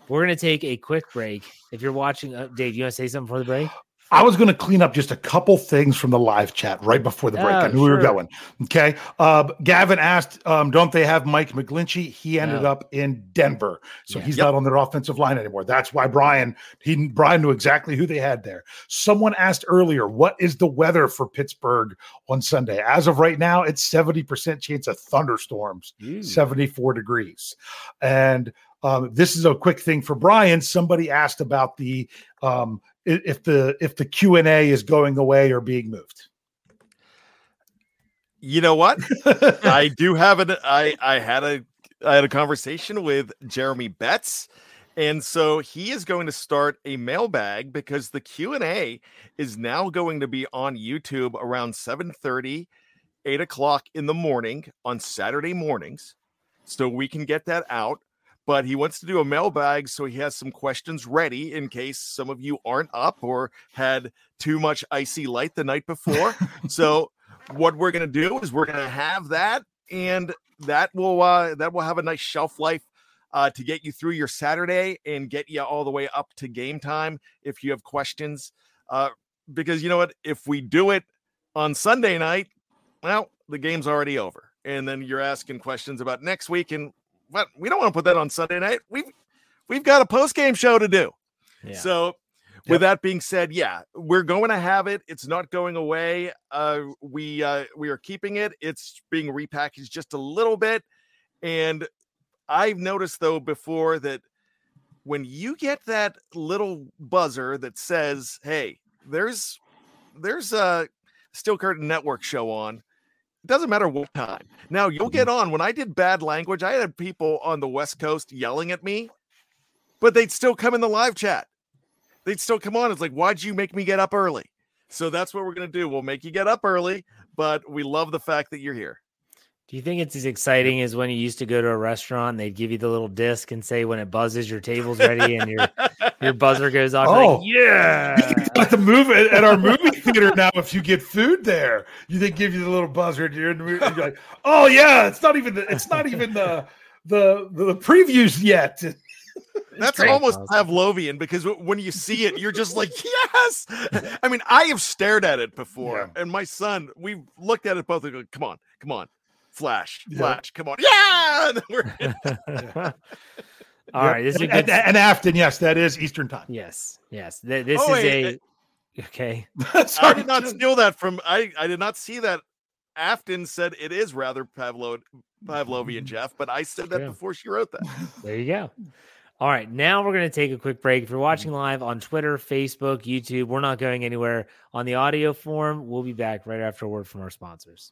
S4: We're going to take a quick break. If you're watching, uh, Dave, you want to say something for the break?
S5: I was going to clean up just a couple things from the live chat right before the break. I knew sure. we were going. Okay. Uh, Gavin asked, um, don't they have Mike McGlinchey? He ended no. up in Denver. So yeah. he's yep. not on their offensive line anymore. That's why Bryan, he Bryan knew exactly who they had there. Someone asked earlier, what is the weather for Pittsburgh on Sunday? As of right now, it's 70% chance of thunderstorms, 74 degrees. And um, this is a quick thing for Bryan. Somebody asked about the um, if the if the Q and A is going away or being moved.
S6: You know what? [LAUGHS] I do have an I I had a I had a conversation with Jeremy Betts. And so he is going to start a mailbag because the Q&A is now going to be on YouTube around 7 30, 8 o'clock in the morning on Saturday mornings. So we can get that out but he wants to do a mailbag so he has some questions ready in case some of you aren't up or had too much IC Light the night before. [LAUGHS] so what we're going to do is we're going to have that and that will uh, that will have a nice shelf life uh, to get you through your Saturday and get you all the way up to game time if you have questions Uh, because you know what? If we do it on Sunday night, well, the game's already over. And then you're asking questions about next week. And what we don't want to put that on Sunday night. We've we've got a post game show to do.
S4: Yeah.
S6: So with that being said, yeah, we're going to have it. It's not going away. Uh, we uh, we are keeping it. It's being repackaged just a little bit, and I've noticed though before that when you get that little buzzer that says, "Hey, there's there's a Steel Curtain Network show on," it doesn't matter what time. Now you'll get mm-hmm. on. When I did bad language, I had people on the West Coast yelling at me, but they'd still come in the live chat they'd still come on. It's like, why'd you make me get up early? So that's what we're gonna do. We'll make you get up early, but we love the fact that you're here.
S4: Do you think it's as exciting as when you used to go to a restaurant? And they'd give you the little disc and say when it buzzes, your table's ready, and your your buzzer goes off.
S5: Oh,
S4: like, yeah!
S5: At the movie at our movie theater now, if you get food there, you they give you the little buzzer, and you're, in and you're like, "Oh yeah, it's not even the, it's not even the the the previews yet." [LAUGHS]
S6: That's
S4: great.
S6: almost Pavlovian because when you see it, you're just like, yes. [LAUGHS] I mean, I have stared at it before, and my son, we've looked at it both and go, come on, come on, flash,
S5: Yeah.
S6: flash, come on, yeah. [LAUGHS] And then we're- [LAUGHS]
S4: All right, this is a
S5: and,
S4: good.
S5: and, and Afton, yes, that is Eastern time.
S4: yes, yes. Th- this
S6: Oh,
S4: is
S6: wait,
S4: a okay. [LAUGHS]
S6: I did not steal that from. I I did not see that. Afton said it is rather Pavlo Pavlovian, mm-hmm. Jeff, but I said that
S4: True.
S6: before she wrote that.
S4: There you go. All right, now we're going to take a quick break. If you're watching mm-hmm. live on Twitter, Facebook, YouTube, we're not going anywhere on the audio form. We'll be back right after a word from our sponsors.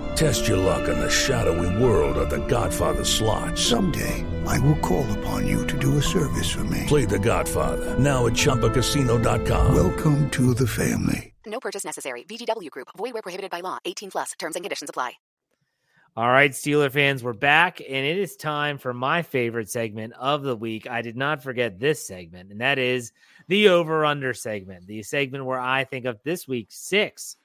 S8: Test your luck in the shadowy world of The Godfather slot.
S9: Someday, I will call upon you to do a service for me.
S8: Play The Godfather now at ChumbaCasino.com.
S9: Welcome to the family.
S10: No purchase necessary. VGW Group. Void where prohibited by law. 18 plus. Terms and conditions apply.
S4: All right, Steeler fans, we're back, and it is time for my favorite segment of the week. I did not forget this segment, and that is the over under segment, the segment where I think of this week six,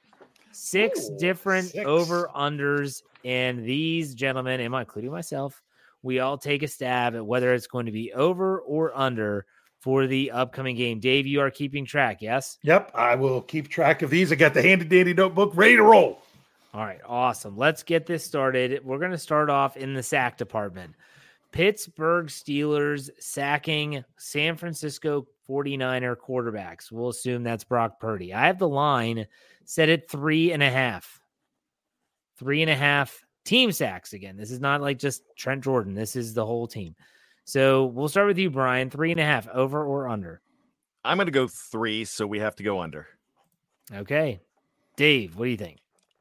S4: six
S5: Ooh,
S4: different
S5: six.
S4: over unders, and these gentlemen, and I including myself, we all take a stab at whether it's going to be over or under for the upcoming game. Dave, you are keeping track, yes?
S5: Yep, I will keep track of these. I got the handy dandy notebook ready to roll.
S4: All right, awesome. Let's get this started. We're going to start off in the sack department. Pittsburgh Steelers sacking San Francisco 49er quarterbacks. We'll assume that's Brock Purdy. I have the line set at three and a half. Three and a half team sacks again. This is not like just Trent Jordan. This is the whole team. So we'll start with you, Bryan. Three and a half, over or under?
S6: I'm going to go three, so we have to go under.
S4: Okay. Dave, what do you think?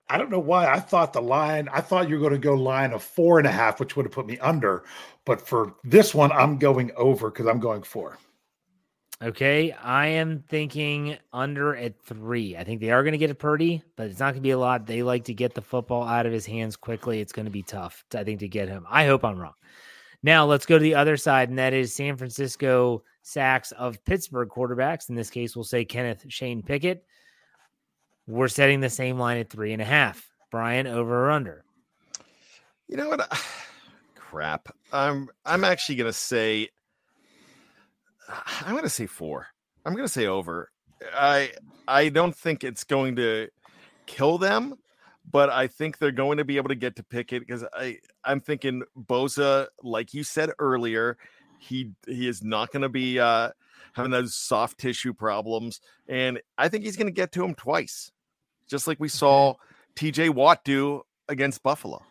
S5: I don't know why I thought the line, I thought you were going to go line of four and a half, which would have put me under. But for this one, I'm going over because I'm going four.
S4: Okay, I am thinking under at three. I think they are going to get a Purdy, but it's not going to be a lot. They like to get the football out of his hands quickly. It's going to be tough, I think, to get him. I hope I'm wrong. Now let's go to the other side, and that is San Francisco sacks of Pittsburgh quarterbacks. In this case, we'll say Kenneth Shane Pickett. We're setting the same line at three and a half. Bryan, over or under?
S6: You know what? [SIGHS] Crap. I'm I'm actually gonna say [SIGHS] I'm gonna say four. I'm gonna say over. I I don't think it's going to kill them, but I think they're going to be able to get to Pickett because I I'm thinking Bosa, like you said earlier, he he is not going to be uh having those soft tissue problems, and I think he's going to get to him twice, just like we saw T.J. Watt do against Buffalo.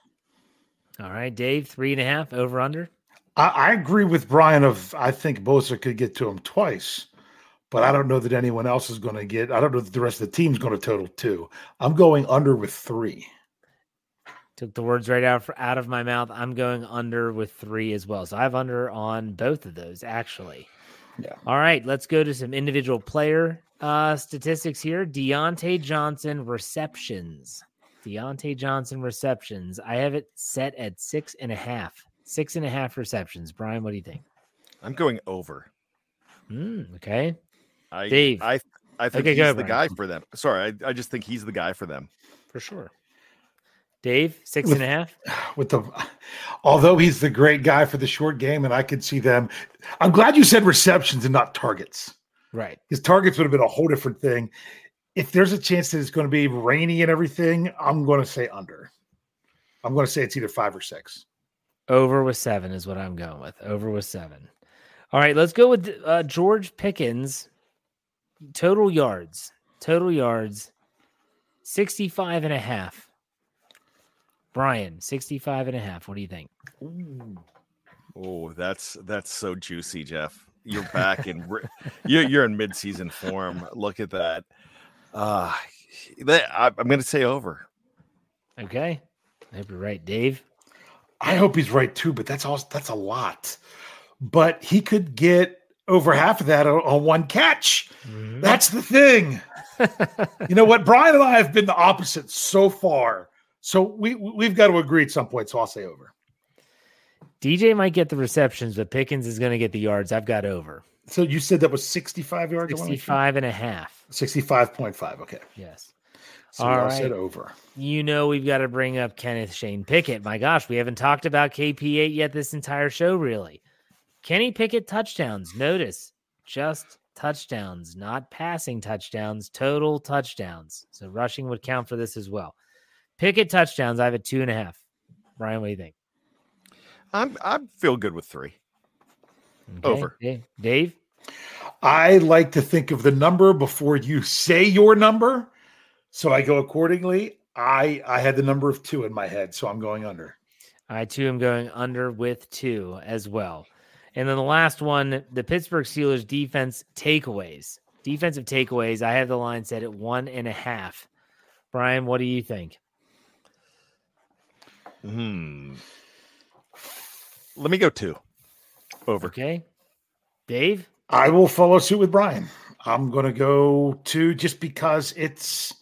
S4: All right, Dave, three and a half, over under.
S5: I, I agree with Bryan of I think Bosa could get to him twice, but I don't know that anyone else is going to get. I don't know that the rest of the team's going to total two. I'm going under with three.
S4: Took the words right out for, out of my mouth. I'm going under with three as well. So I have under on both of those actually.
S5: Yeah.
S4: All right, let's go to some individual player uh, statistics here. Diontae Johnson receptions. Diontae Johnson receptions. I have it set at six and a half. Six and a half receptions. Bryan, what do you think?
S6: I'm going over.
S4: Mm, okay.
S6: I,
S4: Dave.
S6: I I think
S4: Okay,
S6: he's
S4: ahead,
S6: the
S4: Bryan.
S6: guy for them. Sorry, I, I just think he's the guy for them.
S4: For sure. Dave, six
S5: With-
S4: and a half. [SIGHS]
S5: with the although he's the great guy for the short game, and I could see them. I'm glad you said receptions and not targets.
S4: Right.
S5: His targets would have been a whole different thing. If there's a chance that it's going to be rainy and everything, I'm going to say under. I'm going to say it's either five or six.
S4: Over with seven is what I'm going with. Over with seven. All right, let's go with uh, George Pickens. Total yards. Total yards. 65 and a half. Bryan, 65 and a half. What do you think?
S6: Oh, that's that's so juicy, Jeff. You're back in you're you're in mid-season form. Look at that. Uh that, I, I'm going to say over.
S4: Okay. I hope you're right, Dave.
S5: I hope he's right too, but that's all. That's a lot. But he could get over half of that on, on one catch. That's the thing. [LAUGHS] you know what? Bryan and I have been the opposite so far. So we we've got to agree at some point. So I'll say over.
S4: DJ might get the receptions, but Pickens is going to get the yards. I've got over.
S5: So you said that was 65 yards. I wanna make sure?
S4: 65 and a half.
S5: 65.5. Okay.
S4: Yes.
S5: So
S4: All right.
S5: said over.
S4: You know we've got to bring up Kenneth Shane Pickett. My gosh, we haven't talked about KP8 yet this entire show, really. Kenny Pickett touchdowns. Notice just touchdowns, not passing touchdowns, total touchdowns. So rushing would count for this as well. Pickett touchdowns. I have a two and a half. Bryan, what do you think?
S6: I'm I feel good with 3.
S4: Okay,
S6: Over.
S4: Dave? Dave?
S5: I like to think of the number before you say your number. So I go accordingly. I I had the number of two in my head, so I'm going under.
S4: I too am going under with two as well. And then the last one, the Pittsburgh Steelers defense takeaways. Defensive takeaways. I have the line set at one and a half. Bryan, what do you think?
S6: Hmm. Let me go 2. Over.
S4: Okay. Dave?
S5: I will follow suit with Bryan. I'm going to go two just because it's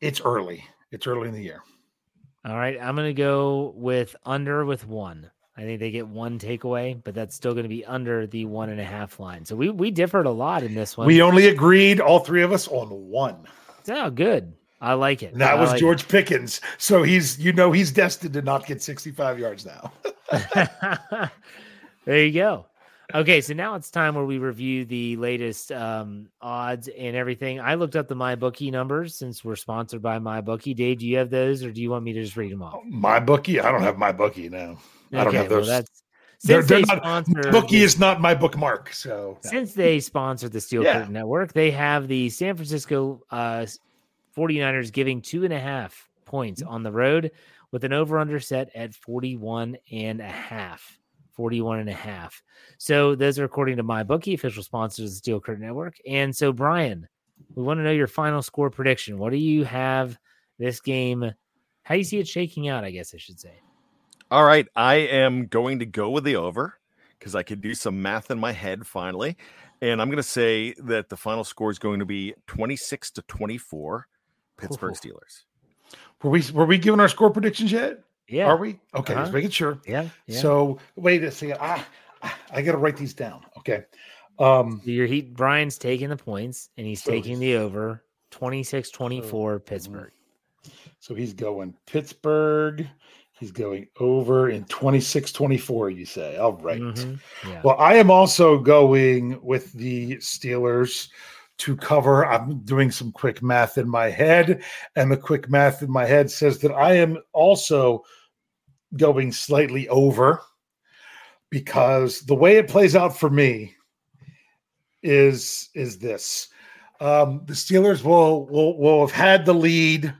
S5: it's early. It's early in the year.
S4: All right. I'm going to go with under with one. I think they get one takeaway, but that's still going to be under the one and a half line. So we, we differed a lot in this one.
S5: We only agreed, all three of us, on one.
S4: Oh, good. I like it.
S5: And that
S4: I
S5: was
S4: like
S5: George Pickens. So he's, you know, he's destined to not get 65 yards now. [LAUGHS]
S4: there you go. Okay, so now it's time where we review the latest um, odds and everything. I looked up the MyBookie numbers since we're sponsored by MyBookie. Dave, do you have those, or do you want me to just read them off?
S5: my bookie, I don't have my bookie now. I don't
S4: Okay,
S5: have
S4: well,
S5: those.
S4: that's
S5: they're,
S4: since
S5: they're
S4: they
S5: not, bookie is not my bookmark. So
S4: since they sponsored the Steel
S5: Yeah.
S4: Curtain Network, they have the San Francisco uh, 49ers giving two and a half points mm. on the road with an over under set at 41 and a half. 41 and a half. So those are according to my bookie, official sponsors of the Steel Curtain Network. And so, Bryan, we want to know your final score prediction. What do you have this game? How do you see it shaking out? I guess I should say.
S6: All right, I am going to go with the over because I could do some math in my head finally, and I'm going to say that the final score is going to be 26 to 24, Pittsburgh
S5: Ooh.
S6: Steelers.
S5: were we were we giving our score predictions yet?
S4: Yeah.
S5: Are we? Okay,
S4: Uh-huh.
S5: just making sure.
S4: Yeah. yeah.
S5: So wait a second. Ah, I got to write these down. Okay. Um,
S4: So your heat Bryan's taking the points and he's
S5: So
S4: taking the over 26 24
S5: mm-hmm.
S4: Pittsburgh.
S5: so he's going Pittsburgh. He's going over in 26 24, you say. All right.
S4: Mhm. Yeah.
S5: Well, I am also going with the Steelers to cover. I'm doing some quick math in my head, and the quick math in my head says that I am also going slightly over because the way it plays out for me is is this. Um, the Steelers will will will have had the lead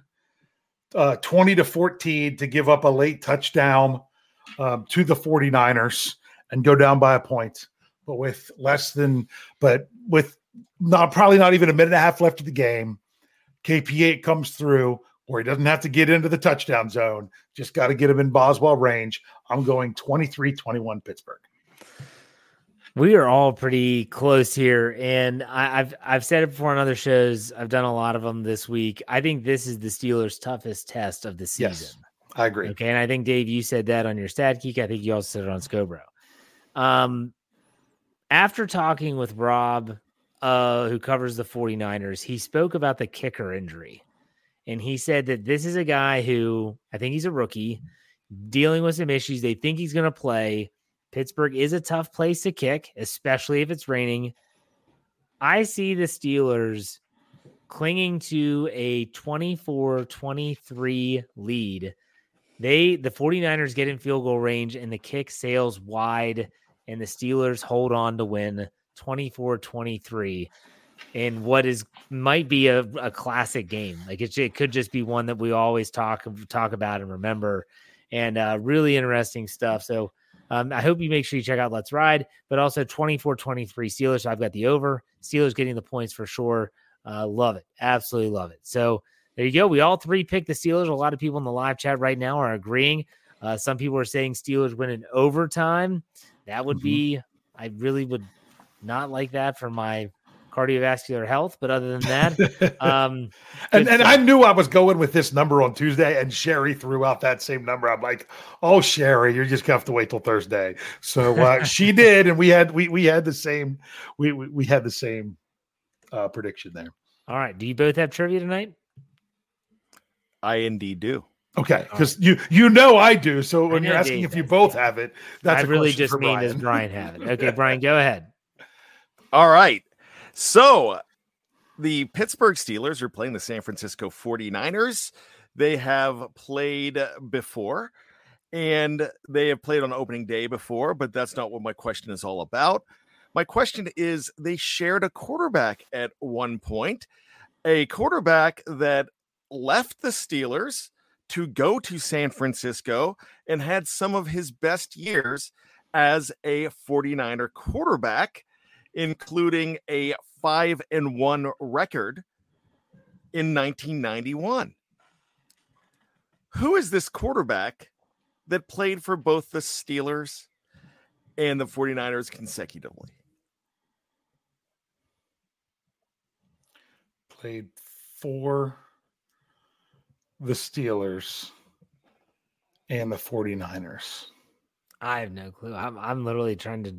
S5: uh, 20 to 14 to give up a late touchdown um, to the 49ers and go down by a point. But with less than, but with not probably not even a minute and a half left of the game, KP8 comes through where he doesn't have to get into the touchdown zone. Just got to get him in Boswell range. I'm going 23 21 Pittsburgh.
S4: We are all pretty close here, and I, I've I've said it before on other shows. I've done a lot of them this week. I think this is the Steelers' toughest test of the season.
S5: Yes, I agree.
S4: Okay, and I think Dave, you said that on your stat geek. I think you also said it on Scobro. Um, after talking with Rob, uh, who covers the 49ers, he spoke about the kicker injury. And he said that this is a guy who I think he's a rookie dealing with some issues. They think he's going to play. Pittsburgh is a tough place to kick, especially if it's raining. I see the Steelers clinging to a 24-23 lead. They the 49ers get in field goal range and the kick sails wide and the Steelers hold on to win 24-23 in what is might be a, a classic game. Like it, it could just be one that we always talk talk about and remember and uh, really interesting stuff. So um, I hope you make sure you check out Let's Ride, but also 24 23 Steelers. I've got the over. Steelers getting the points for sure. Uh, love it. Absolutely love it. So there you go. We all three picked the Steelers. A lot of people in the live chat right now are agreeing. Uh, some people are saying Steelers win in overtime. That would mm-hmm. be, I really would not like that for my cardiovascular health. But other than that, [LAUGHS] um,
S5: and and I knew I was going with this number on Tuesday, and Sherry threw out that same number. I'm like, oh Sherry, you're just gonna have to wait till Thursday. So uh, she [LAUGHS] did, and we had we we had the same we we, we had the same uh, prediction there.
S4: All right. Do you both have trivia tonight?
S6: I indeed do.
S5: Okay, because you you know I do. So when you're asking if you both have it, that's
S4: I really just mean Bryan. does Bryan have it? Okay, [LAUGHS] Bryan, go ahead.
S6: All right. So the Pittsburgh Steelers are playing the San Francisco 49ers. They have played before and they have played on opening day before, but that's not what my question is all about. My question is they shared a quarterback at one point, a quarterback that left the Steelers to go to San Francisco and had some of his best years as a 49er quarterback including a five and one record in 1991. Who is this quarterback that played for both the Steelers and the 49ers consecutively?
S5: Played for the Steelers and the 49ers.
S4: I have no clue. I'm I'm literally trying to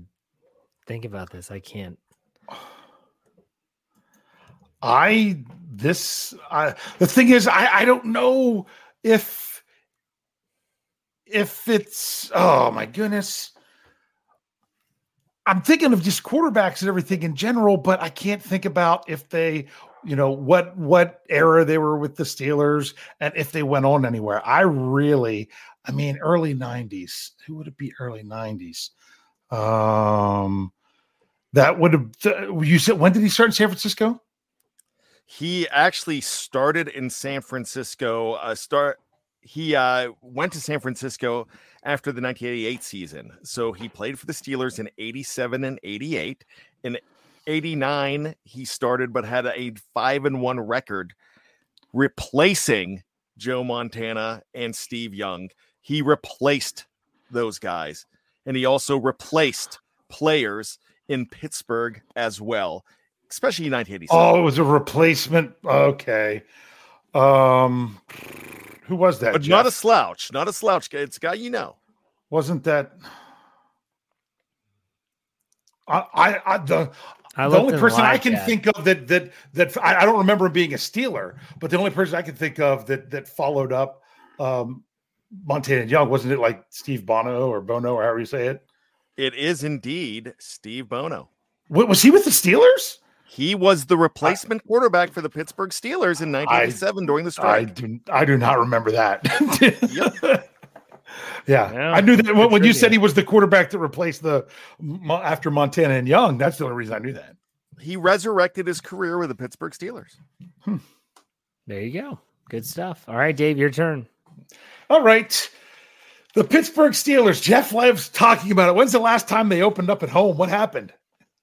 S4: think about this. I can't.
S5: I this I the thing is I I don't know if if it's oh my goodness. I'm thinking of just quarterbacks and everything in general, but I can't think about if they, you know, what what era they were with the Steelers and if they went on anywhere. I really, I mean, early '90s. Who would it be? Early '90s. Um, that would have you said when did he start in San Francisco?
S6: He actually started in San Francisco. Uh, start he uh, went to San Francisco after the 1988 season. So he played for the Steelers in 87 and 88. In 89, he started but had a 5 and 1 record replacing Joe Montana and Steve Young. He replaced those guys and he also replaced players in Pittsburgh as well, especially in 1987.
S5: Oh, it was a replacement. Okay. Um, who was that?
S6: But not a slouch, not a slouch. It's a guy you know.
S5: Wasn't that? I, I, I the I the only person I can think of that that that I, I, don't remember him being a Steeler, but the only person I can think of that that followed up um, Montana Young wasn't it like Steve Bono or Bono or however you say it?
S6: It is indeed Steve Bono.
S5: What, was he with the Steelers?
S6: He was the replacement I, quarterback for the Pittsburgh Steelers in 1987 I, during the strike.
S5: I do, I do not remember that. [LAUGHS] Yeah, yeah, I knew that when, when you said he was the quarterback that replaced the after Montana and Young. That's the only reason I knew that.
S6: He resurrected his career with the Pittsburgh Steelers.
S4: Hmm. There you go. Good stuff. All right, Dave, your turn.
S5: All right. The Pittsburgh Steelers, Jeff loves talking about it. When's the last time they opened up at home? What happened?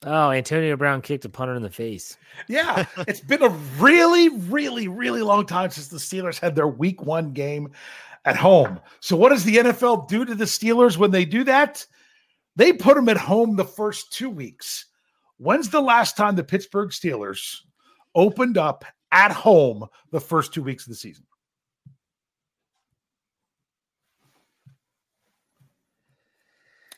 S4: Oh, Antonio Brown kicked a punter in the face.
S5: Yeah, it's been a really, really, really long time since the Steelers had their week one game at home. So, what does the NFL do to the Steelers when they do that? They put them at home the first two weeks. When's the last time the Pittsburgh Steelers opened up at home the first two weeks of the season?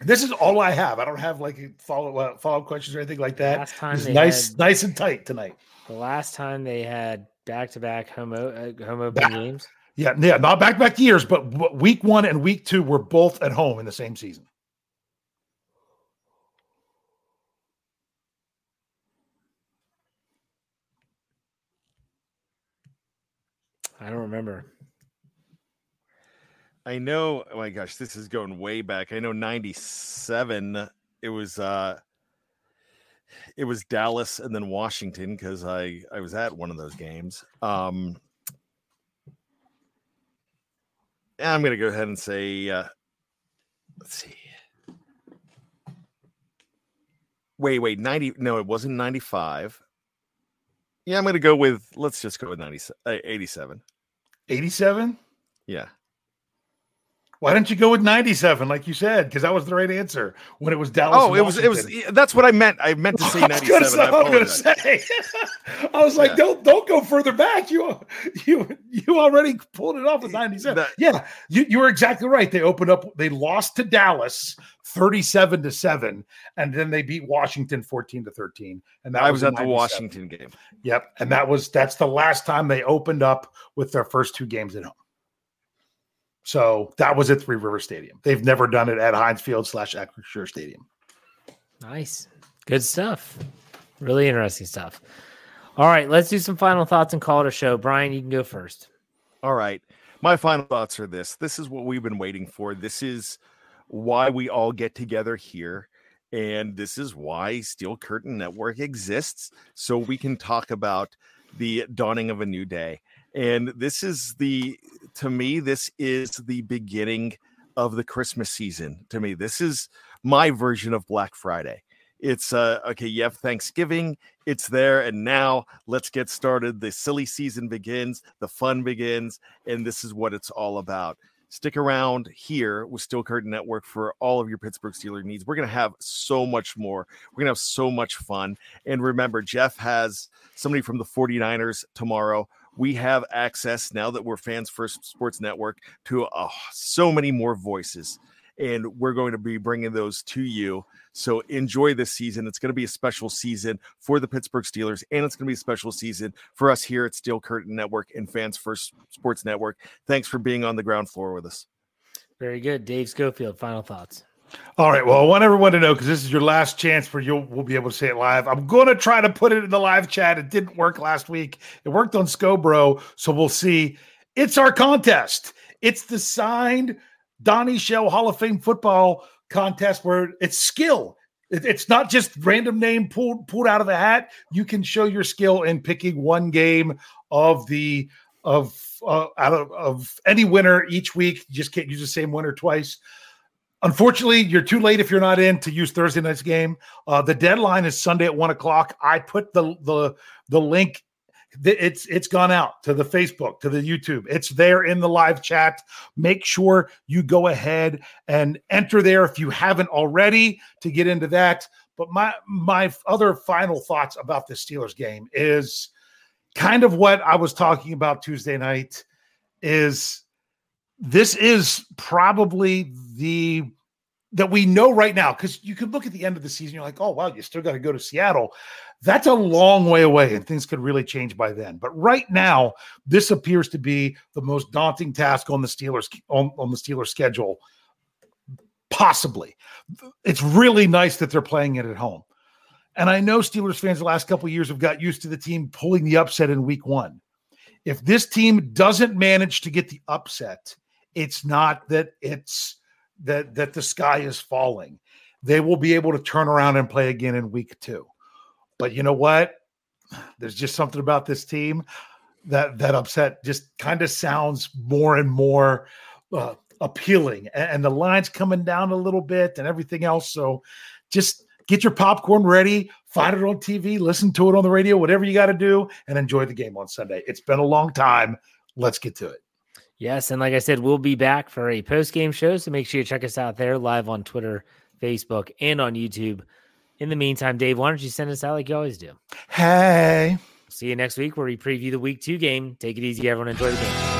S5: This is all I have. I don't have like follow uh, follow up questions or anything like that.
S4: Last time
S5: nice,
S4: had-
S5: nice and tight tonight.
S4: The last time they had back to back home uh, home open games.
S5: Yeah, yeah, not back to back years, but week one and week two were both at home in the same season.
S4: I don't remember.
S6: I know. Oh my gosh, this is going way back. I know '97. It was uh, it was Dallas and then Washington because I I was at one of those games. Um, I'm gonna go ahead and say, uh, let's see. Wait, wait, 90. No, it wasn't 95. Yeah, I'm gonna go with. Let's just go with 90, uh, 87.
S5: 87?
S6: Yeah.
S5: Why didn't you go with 97 like you said? Because that was the right answer when it was Dallas.
S6: Oh, it was it was that's what I meant. I meant to [LAUGHS] say
S5: I was
S6: 97.
S5: say-
S6: I
S5: I was gonna say. [LAUGHS] I was like,
S6: Yeah.
S5: don't don't go further back. You you you already pulled it off with 97.
S6: That-
S5: yeah, you, you were exactly right. They opened up, they lost to Dallas 37 to 7, and then they beat Washington 14 to 13. And that
S6: I was
S5: in
S6: at the Washington game.
S5: Yep. And that was that's the last time they opened up with their first two games at home. So that was at Three River Stadium. They've never done it at Heinz Field slash Acrisure Stadium.
S4: Nice. Good stuff. Really interesting stuff. All right, let's do some final thoughts and call it a show. Bryan, you can go first.
S6: All right. My final thoughts are this. This is what we've been waiting for. This is why we all get together here. And this is why Steel Curtain Network exists. So we can talk about the dawning of a new day. And this is the, to me, this is the beginning of the Christmas season. To me, this is my version of Black Friday. It's uh okay, you have Thanksgiving, it's there, and now let's get started. The silly season begins, the fun begins, and this is what it's all about. Stick around here with Steel Curtain Network for all of your Pittsburgh Steeler needs. We're gonna have so much more. We're gonna have so much fun. And remember, Jeff has somebody from the 49ers tomorrow. We have access now that we're Fans First Sports Network to so many more voices and we're going to be bringing those to you. So enjoy this season. It's going to be a special season for the Pittsburgh Steelers, and it's going to be a special season for us here at Steel Curtain Network and Fans First Sports Network. Thanks for being on the ground floor with us.
S4: Very good. Dave Schofield, final thoughts.
S5: All right. Well, I want everyone to know because this is your last chance for you'll we'll be able to say it live. I'm going to try to put it in the live chat. It didn't work last week. It worked on Scobro, so we'll see. It's our contest. It's the signed Donnie Shell Hall of Fame football contest where it's skill. It's not just random name pulled pulled out of the hat. You can show your skill in picking one game of the of uh, out of, of any winner each week. You just can't use the same winner twice. Unfortunately, you're too late if you're not in to use Thursday night's game. Uh, the deadline is Sunday at one o'clock. I put the the the link. It's it's gone out to the Facebook, to the YouTube. It's there in the live chat. Make sure you go ahead and enter there if you haven't already to get into that. But my my other final thoughts about the Steelers game is kind of what I was talking about Tuesday night. Is this is probably the that we know right now because you could look at the end of the season you're like oh wow you still got to go to seattle. That's a long way away and things could really change by then. But right now this appears to be the most daunting task on the steelers on, on the steelers schedule possibly. It's really nice that they're playing it at home. And i know steelers fans the last couple years have got used to the team pulling the upset in week one. If this team doesn't manage to get the upset it's not that it's that that the sky is falling. They will be able to turn around and play again in week two. But you know what? There's just something about this team that that upset just kind of sounds more and more uh, appealing. And, and the lines coming down a little bit and everything else so just get your popcorn ready find it on tv listen to it on the radio whatever you got to do and enjoy the game on sunday. It's been a long time. Let's get to it
S4: Yes, and like I said, we'll be back for a post game show. So make sure you check us out there live on Twitter, Facebook, and on YouTube. In the meantime, Dave, why don't you send us out like you always do?
S5: hey
S4: See you next week where we preview the week two game. Take it easy, everyone. Enjoy the game.